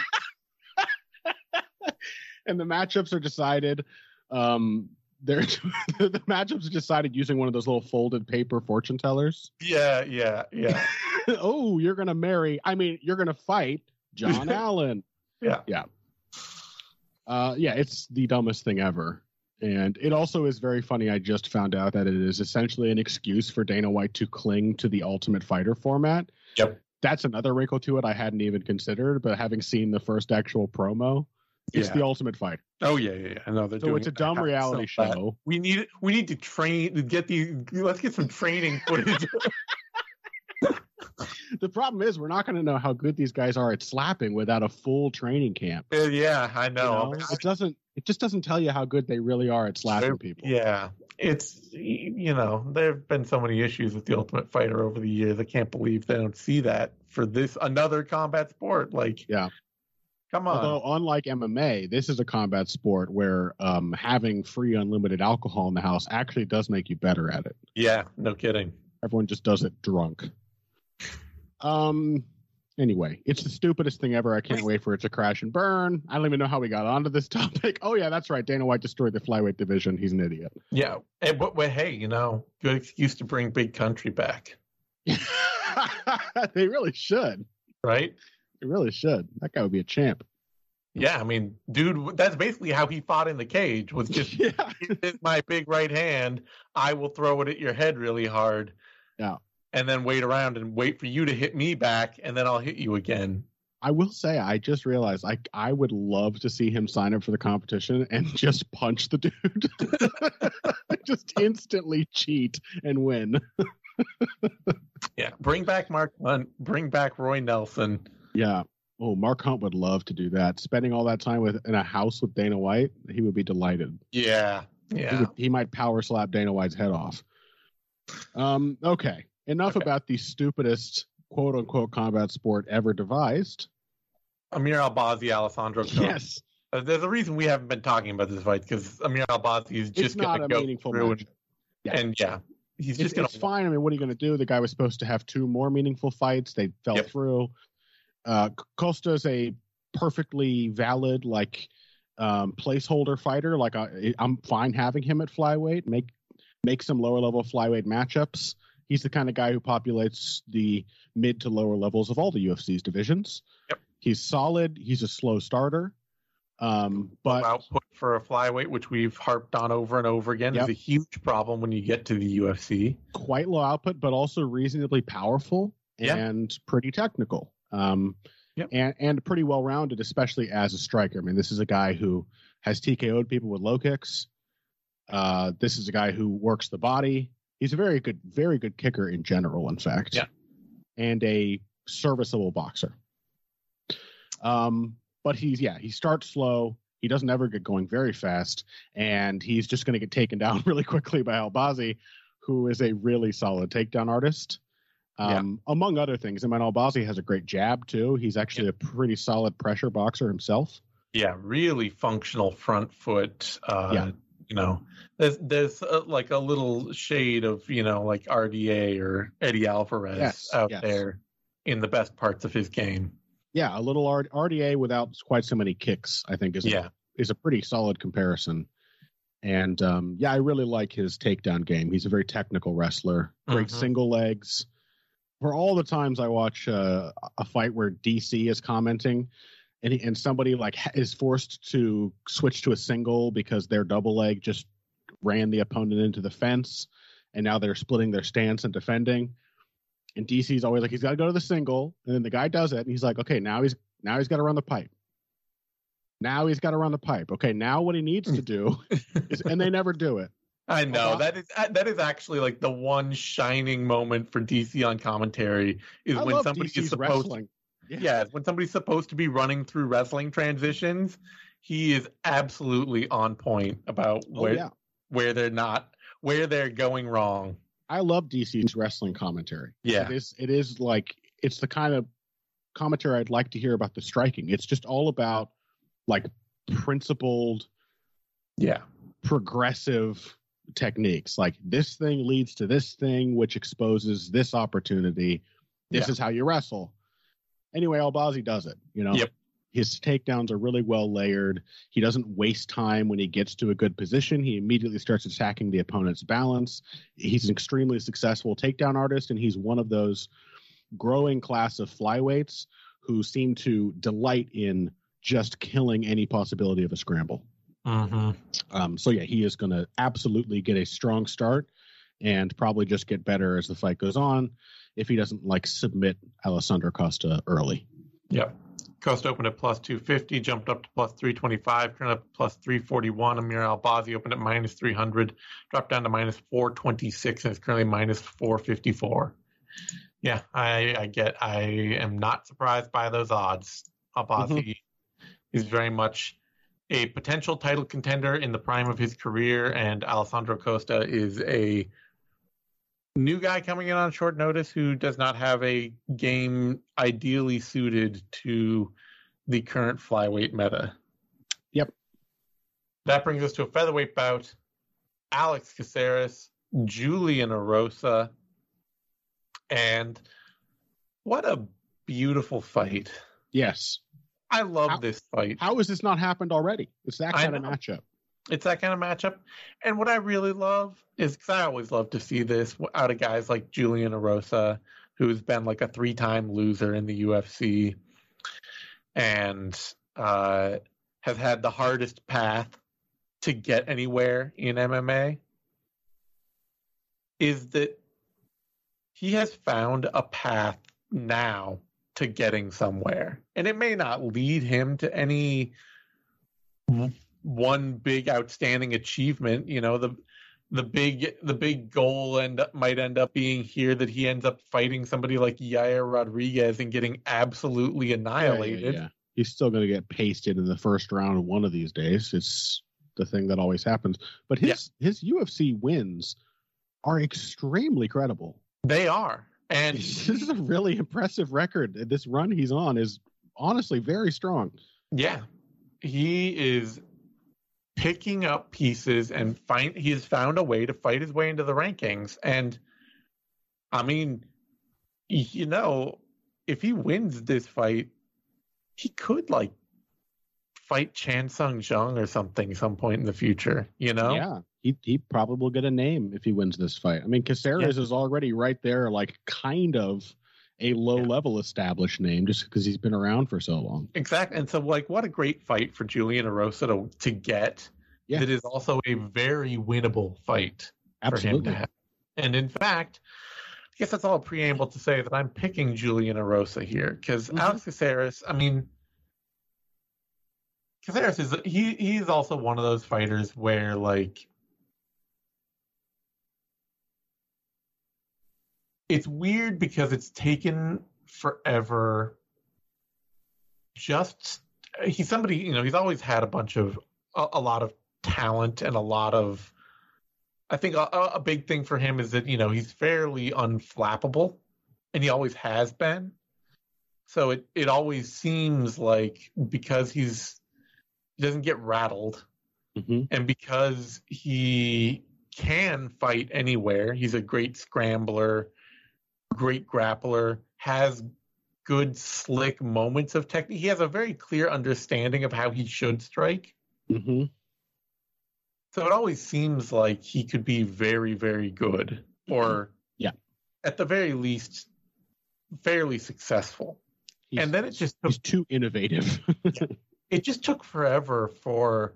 And the matchups are decided. Um, they're the matchups are decided using one of those little folded paper fortune tellers. yeah yeah yeah oh, you're gonna marry. I mean, you're gonna fight John Allen. Yeah. Yeah. Uh, yeah, it's the dumbest thing ever. And it also is very funny. I just found out that it is essentially an excuse for Dana White to cling to the Ultimate Fighter format. Yep. That's another wrinkle to it I hadn't even considered, but having seen the first actual promo, it's Yeah. the Ultimate Fighter. Oh yeah, yeah, yeah. I know they're So doing it's a dumb reality show. We need we need to train to get the Let's get some training footage. The problem is we're not going to know how good these guys are at slapping without a full training camp. Uh, yeah, I you know. know? I mean, It doesn't. It just doesn't tell you how good they really are at slapping Sure. people. Yeah, it's you know there have been so many issues with the Ultimate Fighter over the years. I can't believe they don't see that for this another combat sport. Like, Yeah. Come on. Although, unlike MMA, this is a combat sport where um, having free unlimited alcohol in the house actually does make you better at it. yeah, no kidding. Everyone just does it drunk. Um. Anyway, it's the stupidest thing ever. I can't wait for it to crash and burn. I don't even know how we got onto this topic. Oh yeah, that's right. Dana White destroyed the flyweight division. He's an idiot. Yeah, and, but, but hey, you know, good excuse to bring Big Country back, they really should. right? They really should. That guy would be a champ. Yeah, I mean, dude, that's basically how he fought in the cage. Was just yeah. my big right hand. I will throw it at your head really hard. Yeah. And then wait around and wait for you to hit me back, and then I'll hit you again. I will say, I just realized I I would love to see him sign up for the competition and just punch the dude, just instantly cheat and win. Yeah. Bring back Mark Hunt. Bring back Roy Nelson. Yeah. Oh, Mark Hunt would love to do that. Spending all that time with in a house with Dana White, he would be delighted. Yeah. He, Yeah. would, he might power slap Dana White's head off. Um. Okay. Enough Okay. about the stupidest quote unquote combat sport ever devised. Amir Albazi, Alessandro. Costa. Yes. Uh, There's a reason we haven't been talking about this fight because Amir Albazi is just going a to go meaningful through and, Yeah. and yeah, he's it's, just going it's fine. I mean, what are you going to do? The guy was supposed to have two more meaningful fights. They fell Yep. through. Uh, Costa is a perfectly valid like um, placeholder fighter. Like I, I'm fine having him at flyweight. Make make some lower level flyweight matchups. He's the kind of guy who populates the mid to lower levels of all the UFC's divisions. Yep. He's solid. He's a slow starter. Um, but output for a flyweight, which we've harped on over and over again, Yep. is a huge problem when you get to the UFC. quite low output, but also reasonably powerful and pretty technical. Um, Yep. and, and pretty well rounded, especially as a striker. I mean, this is a guy who has TKO'd people with low kicks. Uh, this is a guy who works the body. He's a very good, very good kicker in general, in fact. Yeah. And a serviceable boxer. Um, but he's yeah, he starts slow. He doesn't ever get going very fast, and he's just going to get taken down really quickly by Albazi, who is a really solid takedown artist. Um, Among other things, I mean, Albazi has a great jab too. He's actually a pretty solid pressure boxer himself. Yeah, really functional front foot. Uh, Yeah. You know, there's there's uh, like a little shade of you know like RDA or Eddie Alvarez Yes, out yes. there in the best parts of his game. Yeah, a little R- RDA without quite so many kicks, I think, is Yeah, a pretty solid comparison. And um, yeah, I really like his takedown game. He's a very technical wrestler. Great Mhm. single legs. For all the times I watch uh, a fight where DC is commenting, and he, and somebody like ha- is forced to switch to a single because their double leg just ran the opponent into the fence, and now they're splitting their stance and defending. And DC's always like, he's got to go to the single, and then the guy does it, and he's like, okay, now he's now he's got to run the pipe. Now he's got to run the pipe. Okay, now what he needs to do is, and they never do it. I know Uh-huh. that is uh, that is actually like the one shining moment for DC on commentary is I when somebody DC's is supposed wrestling. yeah. when somebody's supposed to be running through wrestling transitions, he is absolutely on point about Oh where yeah, where they're not where they're going wrong. I love DC's wrestling commentary. Yeah. It is. It is like it's the kind of commentary I'd like to hear about the striking. It's just all about like principled, Yeah. progressive techniques. Like this thing leads to this thing, which exposes this opportunity. This Yeah. is how you wrestle. Anyway, Albazi does it. You know. Yep. His takedowns are really well layered. He doesn't waste time when he gets to a good position. He immediately starts attacking the opponent's balance. He's an extremely successful takedown artist, and he's one of those growing class of flyweights who seem to delight in just killing any possibility of a scramble. Mm-hmm. Um, so yeah, he is going to absolutely get a strong start and probably just get better as the fight goes on if he doesn't like submit Alessandro Costa early. Yep. Costa opened at plus 250, jumped up to plus 325, turned up to plus 341. Amir Albazi opened at minus 300, dropped down to minus 426, and is currently minus 454. Yeah, I, I get. I am not surprised by those odds. Albazi mm-hmm. is very much a potential title contender in the prime of his career, and Alessandro Costa is a new guy coming in on short notice who does not have a game ideally suited to the current flyweight meta. Yep. That brings us to a featherweight bout. Alex Caceres, Julian Erosa, and what a beautiful fight. Yes. I love how, this fight. How has this not happened already? It's that kind of matchup. It's that kind of matchup. And what I really love is because I always love to see this out of guys like Julian Erosa, who's been like a three time loser in the UFC and uh, has had the hardest path to get anywhere in MMA. Is that he has found a path now to getting somewhere. And it may not lead him to any one big outstanding achievement. You know, the the big the big goal and might end up being here that he ends up fighting somebody like Yair Rodriguez and getting absolutely annihilated. Yeah, yeah, yeah. He's still going to get pasted in the first round one of these days. It's the thing that always happens. But his his UFC wins are extremely credible. They are. And this is a really impressive record. This run he's on is honestly very strong. Yeah. He is picking up pieces and find he has found a way to fight his way into the rankings and i mean you know if he wins this fight he could like fight Chan Sung Jung or something some point in the future, you know? Yeah. He he probably will get a name if he wins this fight. I mean, Caceres yeah. is already right there, like kind of a low yeah. level established name just because he's been around for so long. Exactly. And so like what a great fight for Julian Erosa to, to get. Yeah. That is also a very winnable fight Absolutely. for him to have. And in fact, I guess that's all preamble to say that I'm picking Julian Erosa here because mm-hmm. Alex Caceres, I mean, Caceres is he he's also one of those fighters where like it's weird because it's taken forever. Just he's somebody you know he's always had a bunch of a, a lot of talent and a lot of i think a, a, big thing for him is that you know he's fairly unflappable and he always has been. So it it always seems like because he's he doesn't get rattled mm-hmm. and because he can fight anywhere he's a great scrambler great grappler, has good slick moments of technique. He has a very clear understanding of how he should strike. Mm-hmm. So it always seems like he could be very, very good, or yeah, at the very least, fairly successful. He's, and then it just took, he's too innovative. yeah, it just took forever for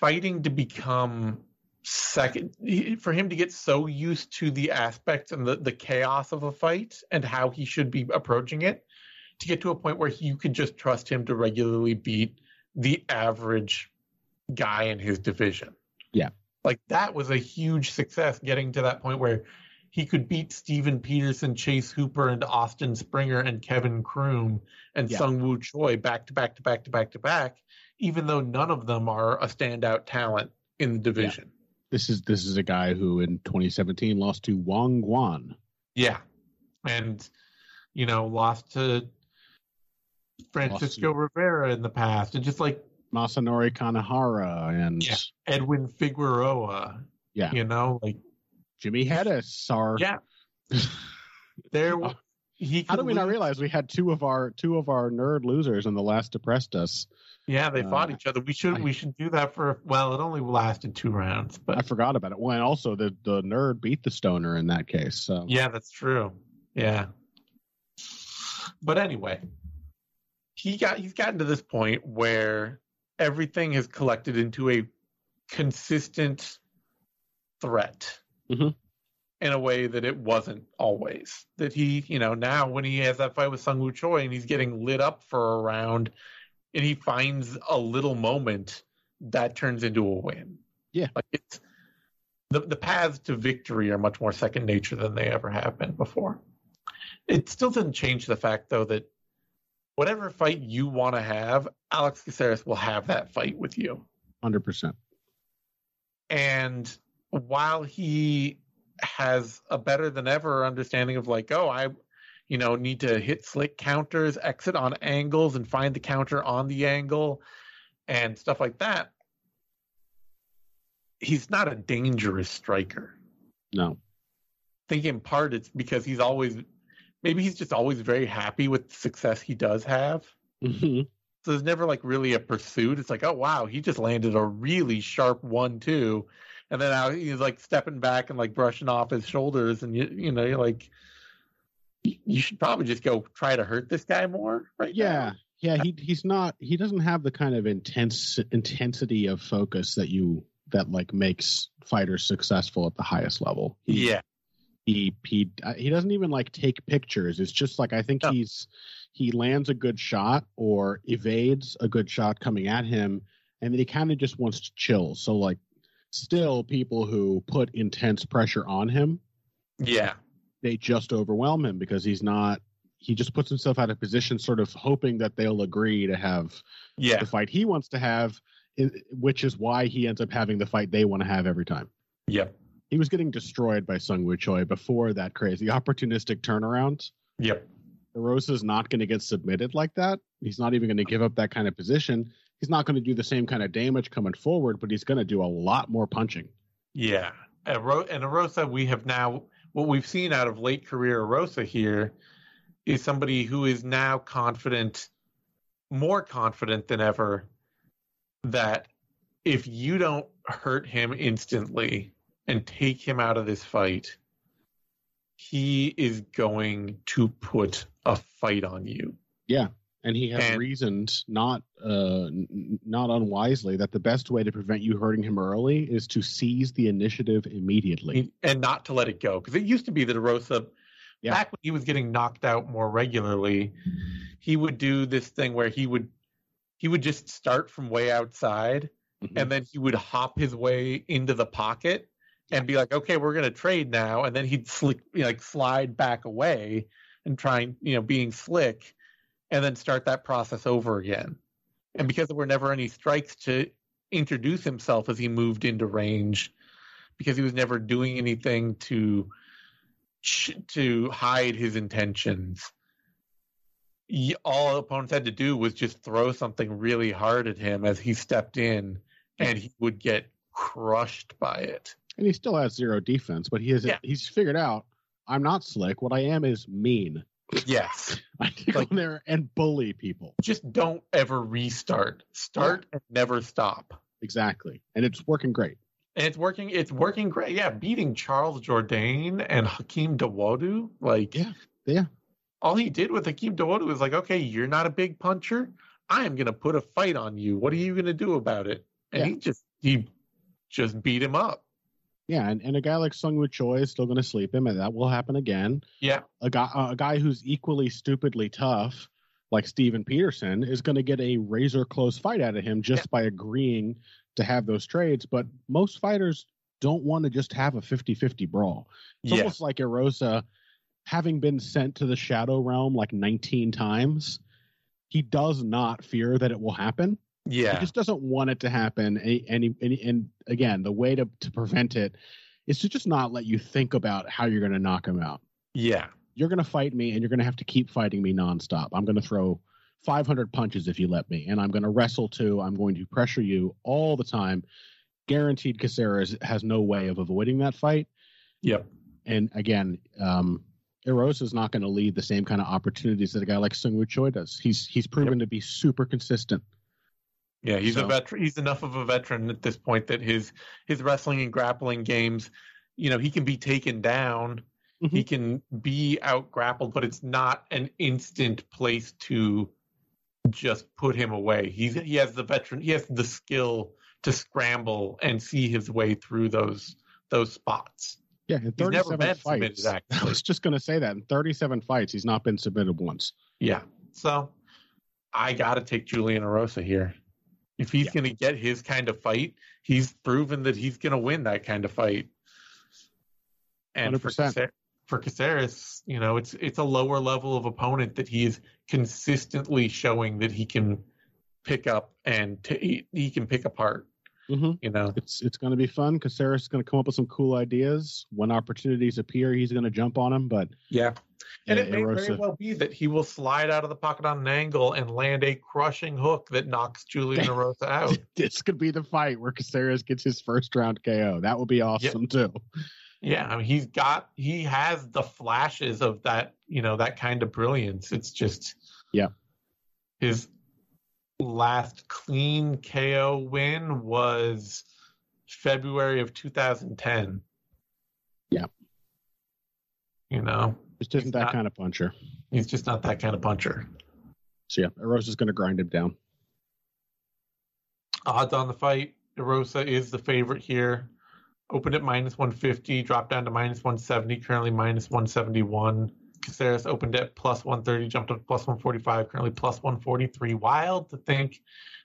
fighting to become second for him to get so used to the aspects and the, the chaos of a fight and how he should be approaching it to get to a point where you could just trust him to regularly beat the average guy in his division. Yeah. Like that was a huge success getting to that point where he could beat Steven Peterson, Chase Hooper, and Austin Springer and Kevin Croom and yeah. Sung Woo Choi back to back to back to back to back, even though none of them are a standout talent in the division. Yeah. This is this is a guy who in 2017 lost to Wang Guan. Yeah, and you know lost to Francisco lost to... Rivera in the past, and just like Masanori Kanehara and yeah. Edwin Figueroa. Yeah, you know, like Jimmy Hettes are. Yeah, there. He How did we lose. not realize we had two of our two of our nerd losers in the last depressed us? Yeah, they fought uh, each other. We should I, we should do that for well, it only lasted two rounds, but I forgot about it. Well, and also the the nerd beat the stoner in that case. So yeah, that's true. Yeah, but anyway, he got he's gotten to this point where everything has collected into a consistent threat Mhm. in a way that it wasn't always. That he, you know, now when he has that fight with Sung Woo Choi and he's getting lit up for a round and he finds a little moment that turns into a win. Yeah. Like it's the the paths to victory are much more second nature than they ever have been before. It still doesn't change the fact though that whatever fight you want to have, Alex Caceres will have that fight with you. Hundred percent. And while he has a better than ever understanding of like, oh, I, you know, need to hit slick counters, exit on angles, and find the counter on the angle, and stuff like that. He's not a dangerous striker. No. I think in part it's because he's always, maybe he's just always very happy with the success he does have. Mhm. So there's never like really a pursuit. It's like, oh wow, he just landed a really sharp one two, and then now he's like stepping back and like brushing off his shoulders, and you you know you're like, you should probably just go try to hurt this guy more, right? now. Yeah. Yeah, he he's not he doesn't have the kind of intense intensity of focus that you that like makes fighters successful at the highest level. He, yeah, he he uh, he doesn't even like take pictures. It's just like I think No. he's he lands a good shot or evades a good shot coming at him, and then he kind of just wants to chill. So like, still people who put intense pressure on him, yeah, they just overwhelm him because he's not. He just puts himself out of position, sort of hoping that they'll agree to have yeah, the fight he wants to have, which is why he ends up having the fight they want to have every time yep, he was getting destroyed by Sung Woo Choi before that crazy opportunistic turnaround. yep, Rosa's not going to get submitted like that. He's not even going to give up that kind of position. He's not going to do the same kind of damage coming forward, but he's going to do a lot more punching. yeah. And Ro- and Erosa, we have now what we've seen out of late career Erosa here is somebody who is now confident, more confident than ever, that if you don't hurt him instantly and take him out of this fight, he is going to put a fight on you. Yeah, and he has And- reasoned not uh, n- not unwisely that the best way to prevent you hurting him early is to seize the initiative immediately. and not to let it go. Because it used to be that Erosa, Yeah. back when he was getting knocked out more regularly, he would do this thing where he would he would just start from way outside Mhm. and then he would hop his way into the pocket and be like, okay, we're gonna trade now, and then he'd slick you know, like slide back away and trying you know being slick, and then start that process over again. And because there were never any strikes to introduce himself as he moved into range, because he was never doing anything to to hide his intentions. All opponents had to do was just throw something really hard at him as he stepped in, and he would get crushed by it. and he still has zero defense, but he has Yeah. he's figured out I'm not slick. What I am is mean. Yes, I can Like- go there and bully people. just don't ever restart. Start and never stop. Exactly. And it's working great. And it's working. It's working great. Yeah, beating Charles Jourdain and Hakeem Dawodu. Like, Yeah, yeah. All he did with Hakeem Dawodu was like, okay, you're not a big puncher. I am going to put a fight on you. What are you going to do about it? And Yeah. he just he just beat him up. Yeah, and, and a guy like Sung Woo Choi is still going to sleep him, and that will happen again. Yeah, A guy, uh, a guy who's equally stupidly tough, like Steven Peterson, is going to get a razor close fight out of him just by agreeing to have those trades. But most fighters don't want to just have a 50 50 brawl. It's yeah, almost like Erosa, having been sent to the Shadow Realm like 19 times, he does not fear that it will happen. Yeah, he just doesn't want it to happen. And, and, and, and again, the way to, to prevent it is to just not let you think about how you're going to knock him out. yeah, You're going to fight me and you're going to have to keep fighting me nonstop. I'm going to throw 500 punches if you let me, and I'm going to wrestle too. I'm going to pressure you all the time. Guaranteed Caceres has no way of avoiding that fight. yep, And again, um, Eros is not going to lead the same kind of opportunities that a guy like Sung Woo Choi does. He's he's proven to be super consistent. Yeah. He's So- a veteran. He's enough of a veteran at this point that his his wrestling and grappling games, you know, he can be taken down. He mm-hmm. can be out grappled, but it's not an instant place to just put him away. He's he has the veteran, he has the skill to scramble and see his way through those those spots. Yeah, in He's never 37 been fights. I was just going to say that in 37 fights, he's not been submitted once. Yeah. So I got to take Julian Erosa here. If he's Yeah. going to get his kind of fight, he's proven that he's going to win that kind of fight. And for 100%. Cacer- for Caceres, you know, it's it's a lower level of opponent that he is consistently showing that he can pick up and t- he can pick apart. Mm-hmm. You know, It's it's going to be fun because Sarah's going to come up with some cool ideas. When opportunities appear, he's going to jump on them. But yeah. And Yeah, it may very well be that he will slide out of the pocket on an angle and land a crushing hook that knocks Julian Erosa out. this could be the fight where Caceres gets his first round KO. That would be awesome too. Yeah, I mean he's got he has the flashes of that, you know, that kind of brilliance. It's just Yeah. His last clean KO win was February of 2010. Yeah. You know, Just isn't that not- kind of puncher. he's just not that kind of puncher. So yeah, Erosa's going to grind him down. Odds on the fight, Erosa is the favorite here. Opened at minus 150, dropped down to minus 170, currently minus 171. Caceres opened at plus 130, jumped up to plus 145, currently plus 143. Wild to think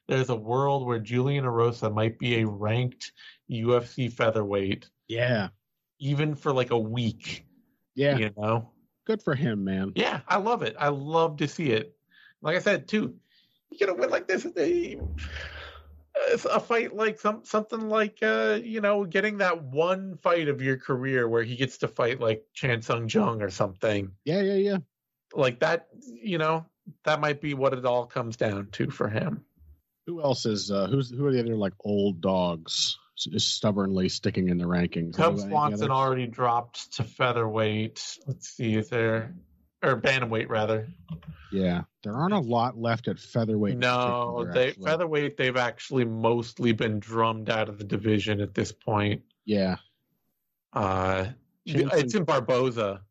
there's a world where Julian Erosa might be a ranked UFC featherweight, Yeah, even for like a week. yeah, You know? good for him, man. Yeah, I love it. I love to see it. Like I said, too, you get a win like this. They, a fight like some something like uh, you know getting that one fight of your career where he gets to fight like Chan Sung Jung or something Yeah, yeah, yeah. like that. You know that might be what it all comes down to for him. Who else is? Uh, who's who are the other like old dogs s- stubbornly sticking in the rankings? Cub Swanson already dropped to featherweight. Let's see, is there or bantamweight rather? Yeah, there aren't a lot left at featherweight. No, they actually. featherweight. They've actually mostly been drummed out of the division at this point. Yeah, Uh, Jansen- Edson Barboza,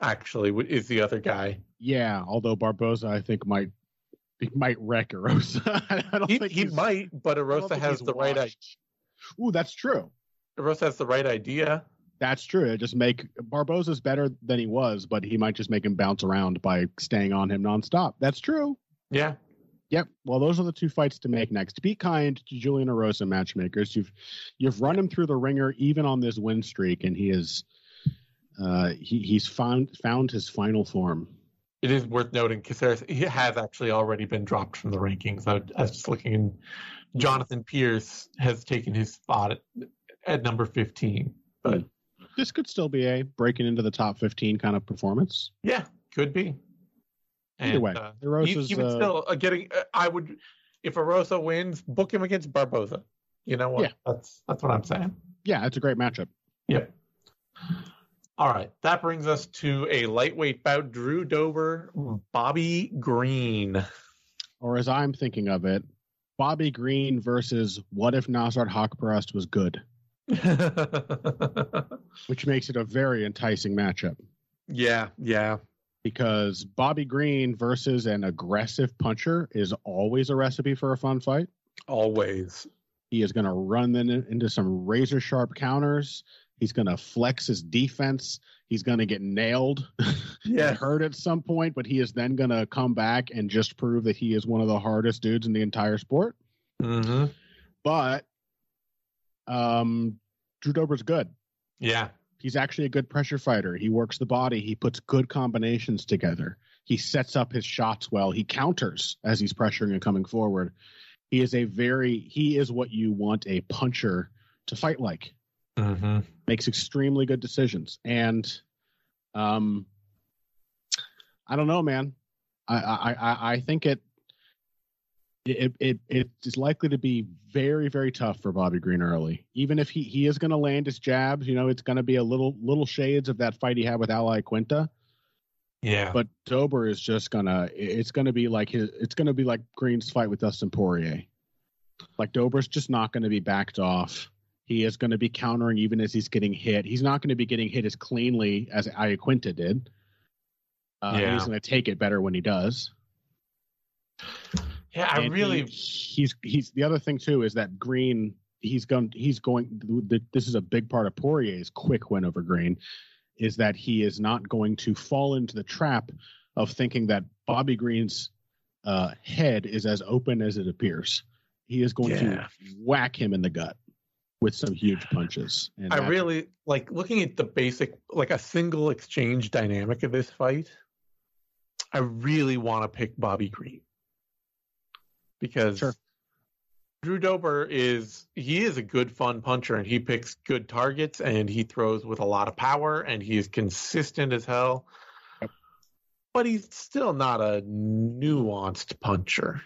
actually, is the other guy. yeah. Although Barboza, I think might he might wreck Erosa. I don't He, think he might, but Erosa has the right. I- washed. Ooh, that's true. Erosa has the right idea. That's true. It just make Barboza's better than he was, but he might just make him bounce around by staying on him nonstop. That's true. Yeah, Yep. Well, those are the two fights to make next. Be kind to Julian Erosa, matchmakers. You've you've run him through the ringer even on this win streak, and he is uh, he he's found found his final form. it is worth noting Caceres he has actually already been dropped from the rankings. I, I was just looking, and Jonathan Pearce has taken his spot at, at number fifteen. But This could still be a breaking into the top fifteen kind of performance. yeah, could be. Either And, way, uh, Erosa's even uh, still uh, getting uh, i would if Erosa wins book him against barboza you know what Yeah. that's that's what i'm saying yeah, it's a great matchup. yep all right that brings us to a lightweight bout drew dober bobby green Or as I'm thinking of it, Bobby Green versus what if Nasrat Haqparast was good, which makes it a very enticing matchup. yeah yeah because Bobby Green versus an aggressive puncher is always a recipe for a fun fight. always He is going to run them in- into some razor sharp counters. He's going to flex his defense. He's going to get nailed, Yeah. hurt at some point, but he is then going to come back and just prove that he is one of the hardest dudes in the entire sport. mm-hmm. But um, Drew Dober's good. yeah He's actually a good pressure fighter. He works the body. He puts good combinations together. He sets up his shots well. He counters as he's pressuring and coming forward. He is a very he is what you want a puncher to fight like. mm-hmm. Makes extremely good decisions. And um I don't know, man. I I I, I think it it, it it is likely to be very very tough for Bobby Green early. Even if he he is going to land his jabs, you know, it's going to be a little little shades of that fight he had with Al Iaquinta. yeah But Dober is just gonna it's going to be like his it's going to be like Green's fight with Dustin Poirier. Like Dober's just not going to be backed off. He is going to be countering even as he's getting hit. He's not going to be getting hit as cleanly as Iaquinta did. Uh, Yeah. He's going to take it better when he does. Yeah, I And really. he- he's he's the other thing too is that Green he's going he's going this is a big part of Poirier's quick win over Green is that he is not going to fall into the trap of thinking that Bobby Green's uh, head is as open as it appears. He is going Yeah. to whack him in the gut with some huge punches. And I really like looking at the basic, like a single exchange dynamic of this fight. I really want to pick Bobby Green because Sure. Drew Dober is he is a good fun puncher and he picks good targets and he throws with a lot of power and he is consistent as hell. But he's still not a nuanced puncher.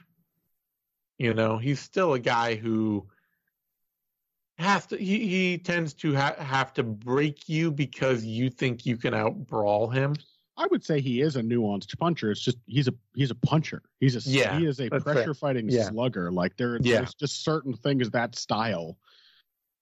You know, he's still a guy who has to he, he tends to ha- have to break you because you think you can out brawl him. I would say he is a nuanced puncher. It's just he's a he's a puncher. He's a Yeah, he is a that's fair. pressure fighting Yeah. slugger. Like there Yeah. there's just certain things that style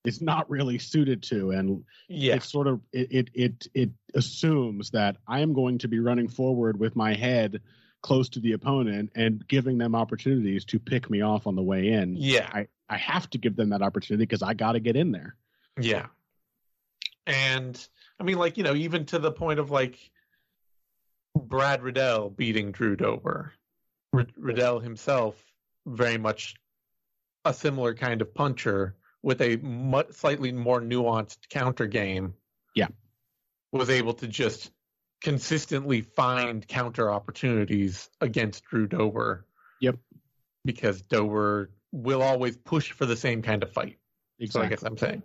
is not really suited to, and Yeah. it's sort of it it it, it assumes that I am going to be running forward with my head close to the opponent and giving them opportunities to pick me off on the way in. Yeah. I I have to give them that opportunity because I got to get in there. Yeah. And I mean, like, you know, even to the point of like Brad Riddell beating Drew Dober. R- Riddell himself, very much a similar kind of puncher with a mu- slightly more nuanced counter game. Yeah. Was able to just consistently find counter opportunities against Drew Dober. Yep. Because Dober will always push for the same kind of fight. So I Exactly. guess I'm saying.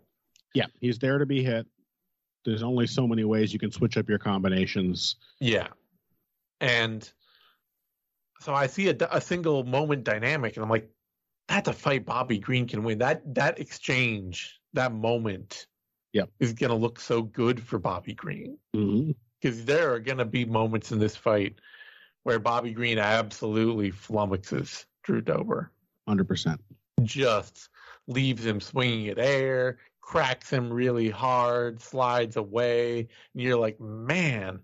Yeah, he's there to be hit. There's only so many ways you can switch up your combinations. Yeah. And so I see a, a single moment dynamic, and I'm like, that's a fight Bobby Green can win. That that exchange, that moment, Yep. is gonna look so good for Bobby Green Mm-hmm. because there are gonna be moments in this fight where Bobby Green absolutely flummoxes Drew Dober, Hundred percent. just leaves him swinging at air, cracks him really hard, slides away, and you're like, man,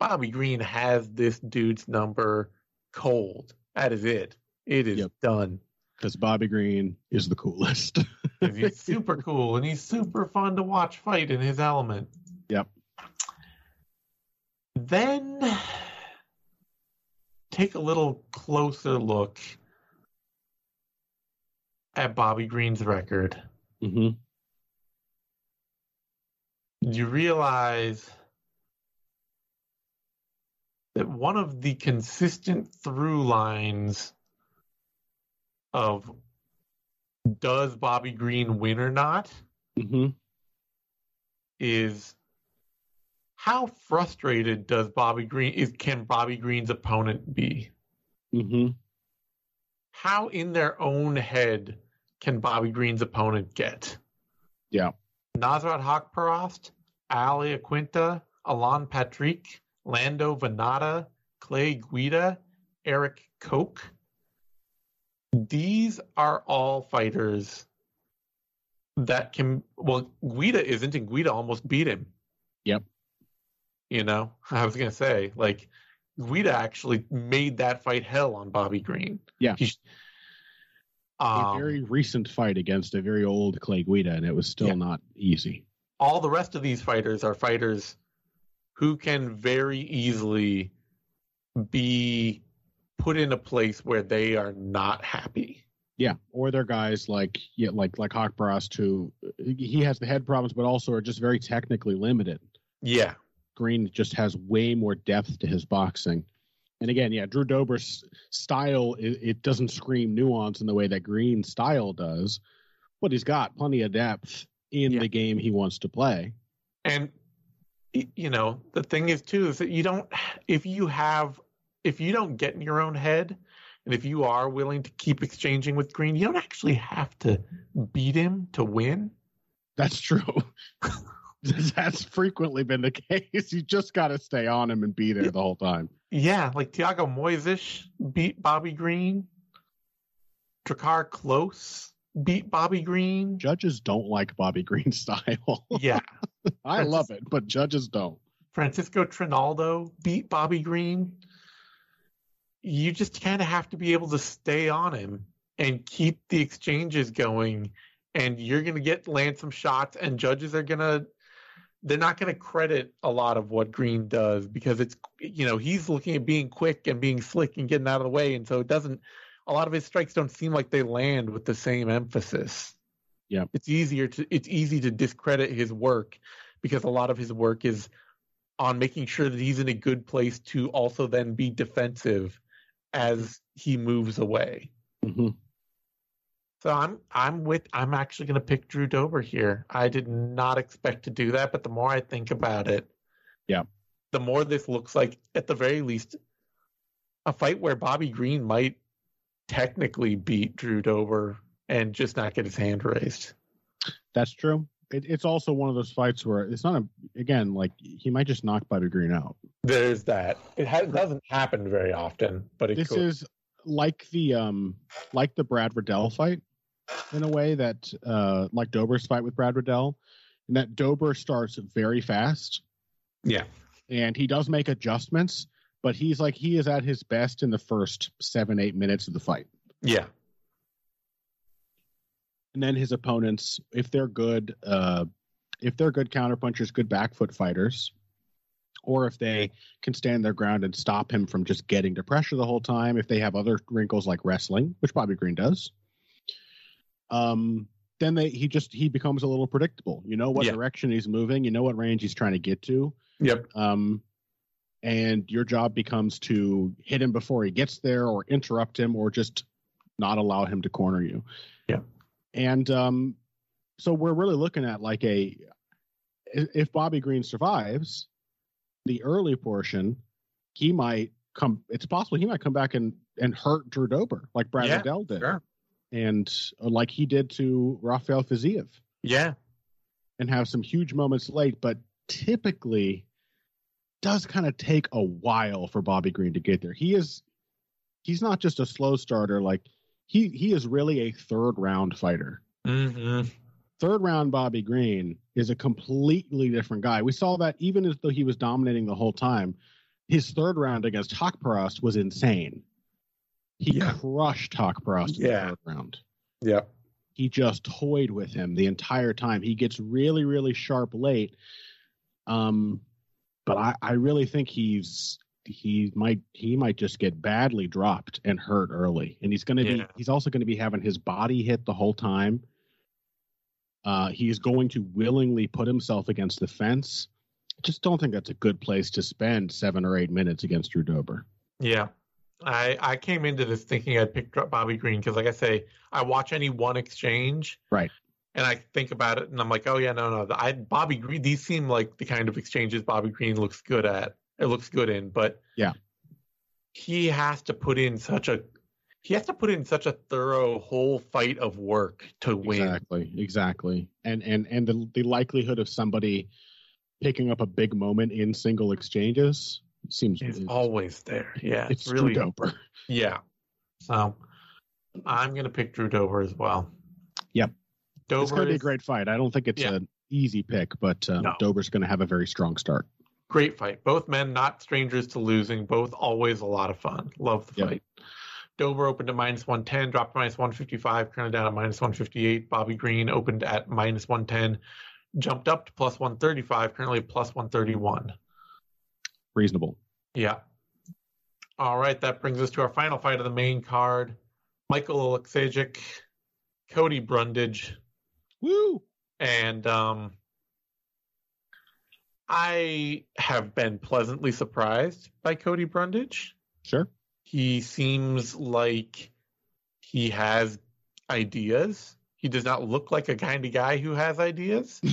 Bobby Green has this dude's number cold. That is it. It is Yep. done. Because Bobby Green is the coolest. He's super cool and he's super fun to watch fight in his element. Yep. Then take a little closer look at Bobby Green's record. mm-hmm. you realize that one of the consistent through lines of does Bobby Green win or not Mm-hmm. is how frustrated does Bobby Green is can Bobby Green's opponent be? Mm-hmm. How in their own head can Bobby Green's opponent get? Yeah. Nasrat Haqparast, Al Iaquinta, Alan Patrick, Lando Vannata, Clay Guida, Eric Koch. These are all fighters that can. Well, Guida isn't, and Guida almost beat him. Yep. You know, I was going to say, like, Guida actually made that fight hell on Bobby Green. Yeah. A um, very recent fight against a very old Clay Guida, and it was still Yeah. not easy. all the rest of these fighters are fighters who can very easily be put in a place where they are not happy. Yeah, or they're guys like yeah, like like Haqparast, who he has the head problems, but also are just very technically limited. Yeah. Green just has way more depth to his boxing. And again, yeah, Drew Dober's style it, it doesn't scream nuance in the way that Green's style does, but he's got plenty of depth in Yeah. the game he wants to play. And you know, the thing is too is that you don't if you have if you don't get in your own head and if you are willing to keep exchanging with Green, you don't actually have to beat him to win. That's true. That's frequently been the case. You just got to stay on him and be there the whole time. Yeah, like Thiago Moises beat Bobby Green. Drakkar Klose beat Bobby Green. Judges don't like Bobby Green's style. Yeah. I love it, but judges don't. Francisco Trinaldo beat Bobby Green. you just kind of have to be able to stay on him and keep the exchanges going. And you're going to get land some shots, and judges are going to, they're not going to credit a lot of what Green does because it's, you know, he's looking at being quick and being slick and getting out of the way. And so it doesn't, a lot of his strikes don't seem like they land with the same emphasis. Yeah. It's easier to, it's easy to discredit his work because a lot of his work is on making sure that he's in a good place to also then be defensive as he moves away. Mm-hmm. So I'm I'm with I'm actually going to pick Drew Dober here. I did not expect to do that, but the more I think about it, yeah, the more this looks like at the very least a fight where Bobby Green might technically beat Drew Dober and just not get his hand raised. That's true. It, it's also one of those fights where it's not a again like he might just knock Bobby Green out. There's that. It has, doesn't happen very often, but this could. is like the um like the Brad Riddell fight in a way that uh like Dober's fight with Brad Riddell, and that Dober starts very fast. Yeah, and he does make adjustments, but he's like he is at his best in the first seven eight minutes of the fight. Yeah, and then his opponents, if they're good, uh, if they're good counterpunchers, good back foot fighters, or if they can stand their ground and stop him from just getting to pressure the whole time, if they have other wrinkles like wrestling, which Bobby Green does, um, then they he just he becomes a little predictable. You know what Yeah. direction he's moving, you know what range he's trying to get to. yep, Um, and your job becomes to hit him before he gets there, or interrupt him, or just not allow him to corner you. Yeah. And um, so we're really looking at like a if Bobby Green survives the early portion, he might come. It's possible he might come back and and hurt Drew Dober like Brad Yeah, did, sure. and uh, like he did to Rafael Fiziev yeah, and have some huge moments late, but typically does kind of take a while for Bobby Green to get there. He is he's not just a slow starter, like he he is really a third round fighter. hmm Third round Bobby Green is a completely different guy. We saw that even as though he was dominating the whole time, his third round against Haqparast was insane. He Yeah. crushed Haqparast in Yeah. the third round Yeah. he just toyed with him the entire time. He gets really, really sharp late. Um, but I, I really think he's he might he might just get badly dropped and hurt early. And he's gonna be he's also gonna be having his body hit the whole time. Uh, he is going to willingly put himself against the fence. I just don't think that's a good place to spend seven or eight minutes against Drew Dober. yeah. I I came into this thinking I'd pick Bobby Green because, like I say, I watch any one exchange, Right. And I think about it, and I'm like, oh yeah, no, no, the- I Bobby Green. These seem like the kind of exchanges Bobby Green looks good at. It looks good in, but Yeah. he has to put in such a he has to put in such a thorough whole fight of work to win. Exactly, exactly. And and and the the likelihood of somebody picking up a big moment in single exchanges seems It's it's, always there. Yeah, it's it's really Dober. Yeah. So I'm gonna pick Drew Dober as well. Yep. Dober It's going to be a great fight. I don't think it's Yeah. an easy pick, but uh, No. Dober's going to have a very strong start. great fight. Both men not strangers to losing. Both always a lot of fun. Love the Yep. fight. Dober opened at minus 110, dropped to minus 155, currently down at minus 158. Bobby Green opened at minus 110, jumped up to plus 135, currently plus 131. Reasonable. Yeah. All right, that brings us to our final fight of the main card. Michael Oleksiejczuk, Cody Brundage, Woo! and um, I have been pleasantly surprised by Cody Brundage. Sure. He seems like he has ideas. He does not look like a kind of guy who has ideas.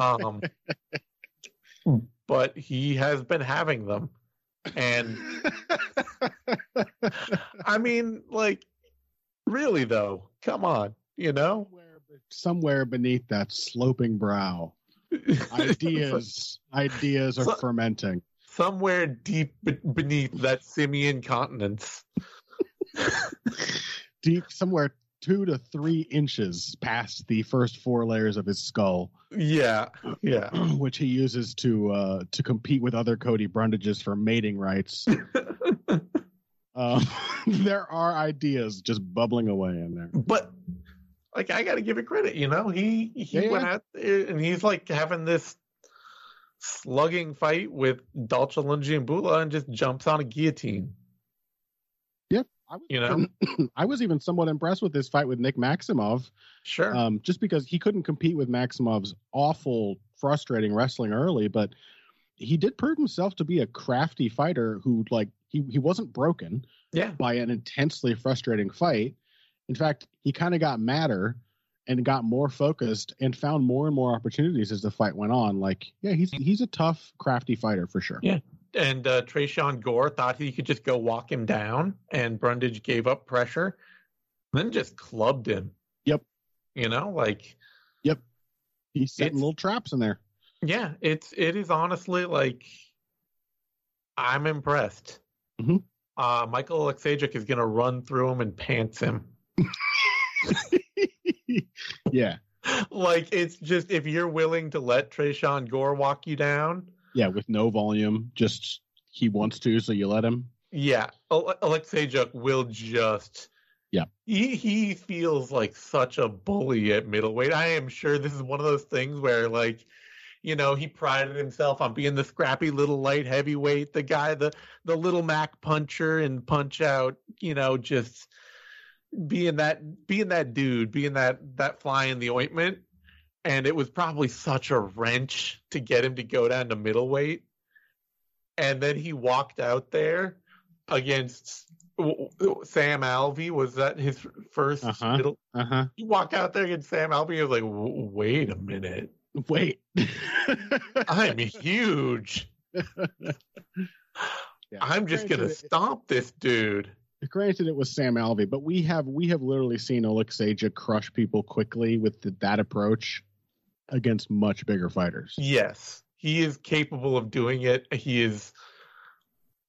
Um, but he has been having them. And I mean, like, really though, come on, you know? Somewhere, beneath that sloping brow, ideas ideas are So- fermenting. Somewhere deep be- beneath that simian continence. Deep somewhere two to three inches past the first four layers of his skull. Yeah, yeah. which he uses to uh, to compete with other Cody Brundages for mating rights. Um, there are ideas just bubbling away in there. But like I got to give it credit, you know. He he Yeah, went yeah. out there and he's like having this slugging fight with Dalcha Lungiambula and just jumps on a guillotine. I was, You know? I was even somewhat impressed with this fight with Nick Maximov, Sure. um, just because he couldn't compete with Maximov's awful, frustrating wrestling early, but he did prove himself to be a crafty fighter who, like, he, he wasn't broken yeah. by an intensely frustrating fight. In fact, he kind of got madder and got more focused and found more and more opportunities as the fight went on. Like, yeah, he's he's a tough, crafty fighter for sure. Yeah. And uh, Tresean Gore thought he could just go walk him down, and Brundage gave up pressure, then just clubbed him. Yep. You know, like Yep. He's setting little traps in there. yeah, it's it is honestly like I'm impressed. Mhm. Uh, Michael Oleksiejczuk is gonna run through him and pants him. yeah, like it's just if you're willing to let Tresean Gore walk you down, yeah, with no volume, just he wants to, so you let him. yeah, Ale- Oleksiejczuk will just. Yeah. He he feels like such a bully at middleweight. I am sure this is one of those things where like you know, he prided himself on being the scrappy little light heavyweight, the guy, the the little Mac puncher and punch out, you know, just being that being that dude, being that that fly in the ointment. And it was probably such a wrench to get him to go down to middleweight. And then he walked out there against w- w- Sam Alvey. Was that his first Uh-huh. middle? Uh huh. You walk out there against Sam Alvey. I was like, wait a minute. Wait. I'm huge. Yeah. I'm just gonna Granted, stomp this dude. Granted, it was Sam Alvey, but we have we have literally seen Oleksiejczuk crush people quickly with the, that approach against much bigger fighters. Yes, he is capable of doing it. He is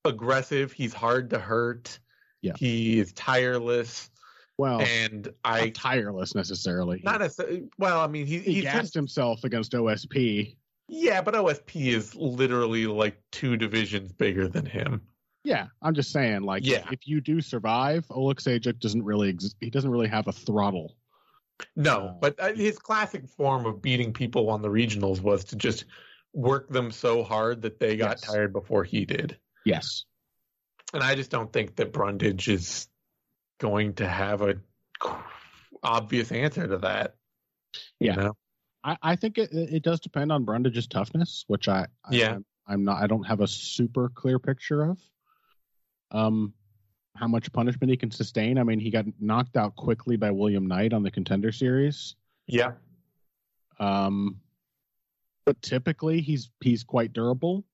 aggressive. He's hard to hurt. Yeah. He is tireless, Well, and I not tireless necessarily. not necessarily. Well, I mean, he, he he's gassed himself against OSP. yeah, but OSP is literally like two divisions bigger than him. Yeah, I'm just saying, like, Yeah. if you do survive, Oleksiejczuk doesn't really exist. He doesn't really have a throttle. No, Uh, but uh, his classic form of beating people on the regionals was to just work them so hard that they got Yes. tired before he did. Yes. And I just don't think that Brundage is going to have a obvious answer to that. You Yeah. know? I, I think it, it does depend on Brundage's toughness, which I, I Yeah. I'm, I'm not I don't have a super clear picture of. Um, how much punishment he can sustain. I mean, he got knocked out quickly by William Knight on the Contender Series. Yeah. Um, but typically he's he's quite durable.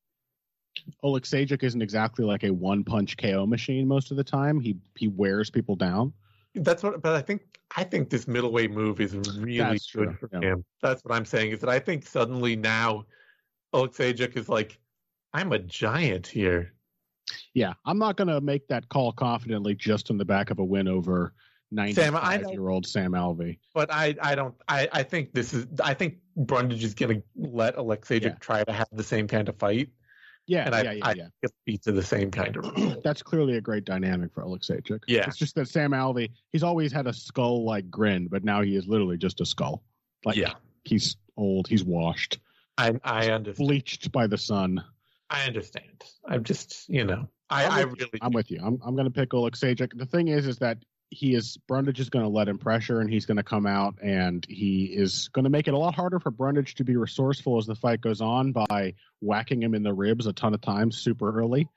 Oleksiejczuk isn't exactly like a one punch KO machine most of the time. He he wears people down. That's what but I think I think this middleweight move is really That's good true, for yeah. him. That's what I'm saying is that I think suddenly now Oleksiejczuk is like I'm a giant here. Yeah, I'm not going to make that call confidently just on the back of a win over Sam, I 95 know- year old Sam Alvey. But I, I don't I, I think this is I think Brundage is gonna let Oleksiejczuk Yeah. try to have the same kind of fight. Yeah, And I, yeah, yeah, I yeah. think beat to the same kind of. That's clearly a great dynamic for Oleksiejczuk. Yeah. It's just that Sam Alvey, he's always had a skull like grin, but now he is literally just a skull. Like yeah. he's old, he's washed, I I understand. bleached by the sun. I understand. I'm just you know I, I'm I really I'm with you. I'm I'm gonna pick Oleksiejczuk. The thing is is that he is Brundage is gonna let him pressure and he's gonna come out and he is gonna make it a lot harder for Brundage to be resourceful as the fight goes on by whacking him in the ribs a ton of times super early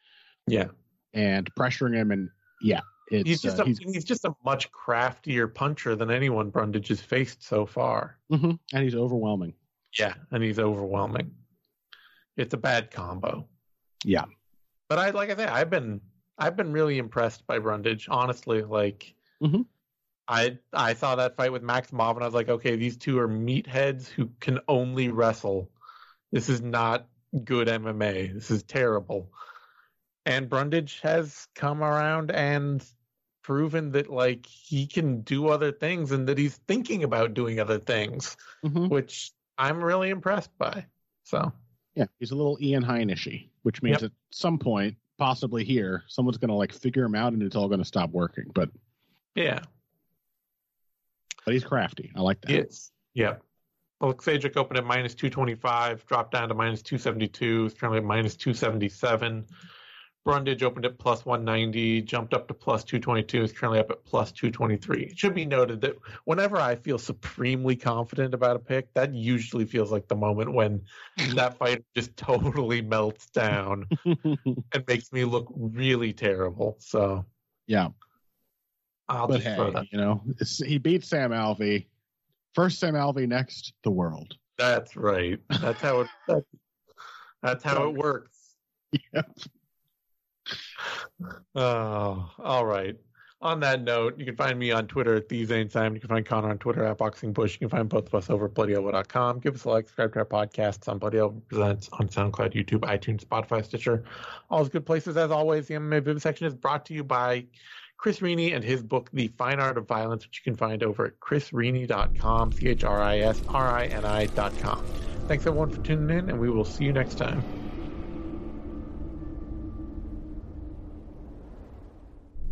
yeah. and pressuring him and yeah, it's He's just uh, a he's he's, just a much craftier puncher than anyone Brundage has faced so far. mhm, and he's overwhelming. Yeah, and he's overwhelming. It's a bad combo. Yeah. But I like I said, I've been I've been really impressed by Brundage, honestly. Like Mhm. I I saw that fight with Max Maximov and I was like, okay, these two are meatheads who can only wrestle. This is not good MMA. This is terrible. And Brundage has come around and proven that like he can do other things and that he's thinking about doing other things, Mhm. which I'm really impressed by. So Yeah, he's a little Ian Heinishy, which means at some point possibly here. Someone's going to like figure him out, and it's all going to stop working. But yeah, but he's crafty. I like that. Yes. Yeah. Well, Sadric opened at minus 225, dropped down to minus 272, is currently at minus 277. Brundage opened at plus 190, jumped up to plus 222, is currently up at plus 223. It should be noted that whenever I feel supremely confident about a pick, that usually feels like the moment when that fight just totally melts down and makes me look really terrible. So, yeah. I'll but hey, you know, he beat Sam Alvey. First Sam Alvey, next the world. That's right. That's how it. That's, that's how it works. Yep. Oh, all right. On that note, you can find me on Twitter at Zane Simon. You can find Connor on Twitter at Boxing Bush. You can find both of us over at BloodyElbow.com. Give us a like, subscribe to our podcasts on Bloody Elbow Presents on SoundCloud, YouTube, iTunes, Spotify, Stitcher. All those good places. As always, the MMA Vivisection is brought to you by Chris Rini and his book, The Fine Art of Violence, which you can find over at chrisrini.com, C H R I S R I N I.com. Thanks everyone for tuning in, and we will see you next time.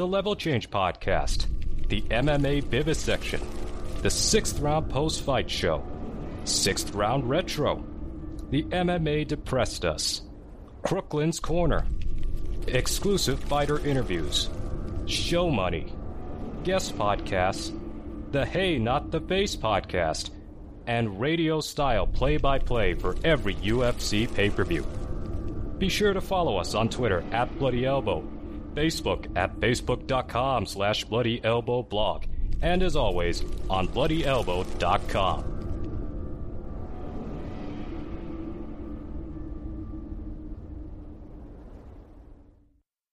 the Level Change Podcast, the MMA Vivisection, the Sixth Round Post Fight Show, Sixth Round Retro, the MMA Depressed Us, Crooklyn's Corner, exclusive fighter interviews, show money, guest podcasts, the Hey Not the Face podcast, and radio style play by play for every UFC pay per view. Be sure to follow us on Twitter at Bloody Elbow, Facebook at facebook.com slash Bloody Elbow blog, and as always, on BloodyElbow.com.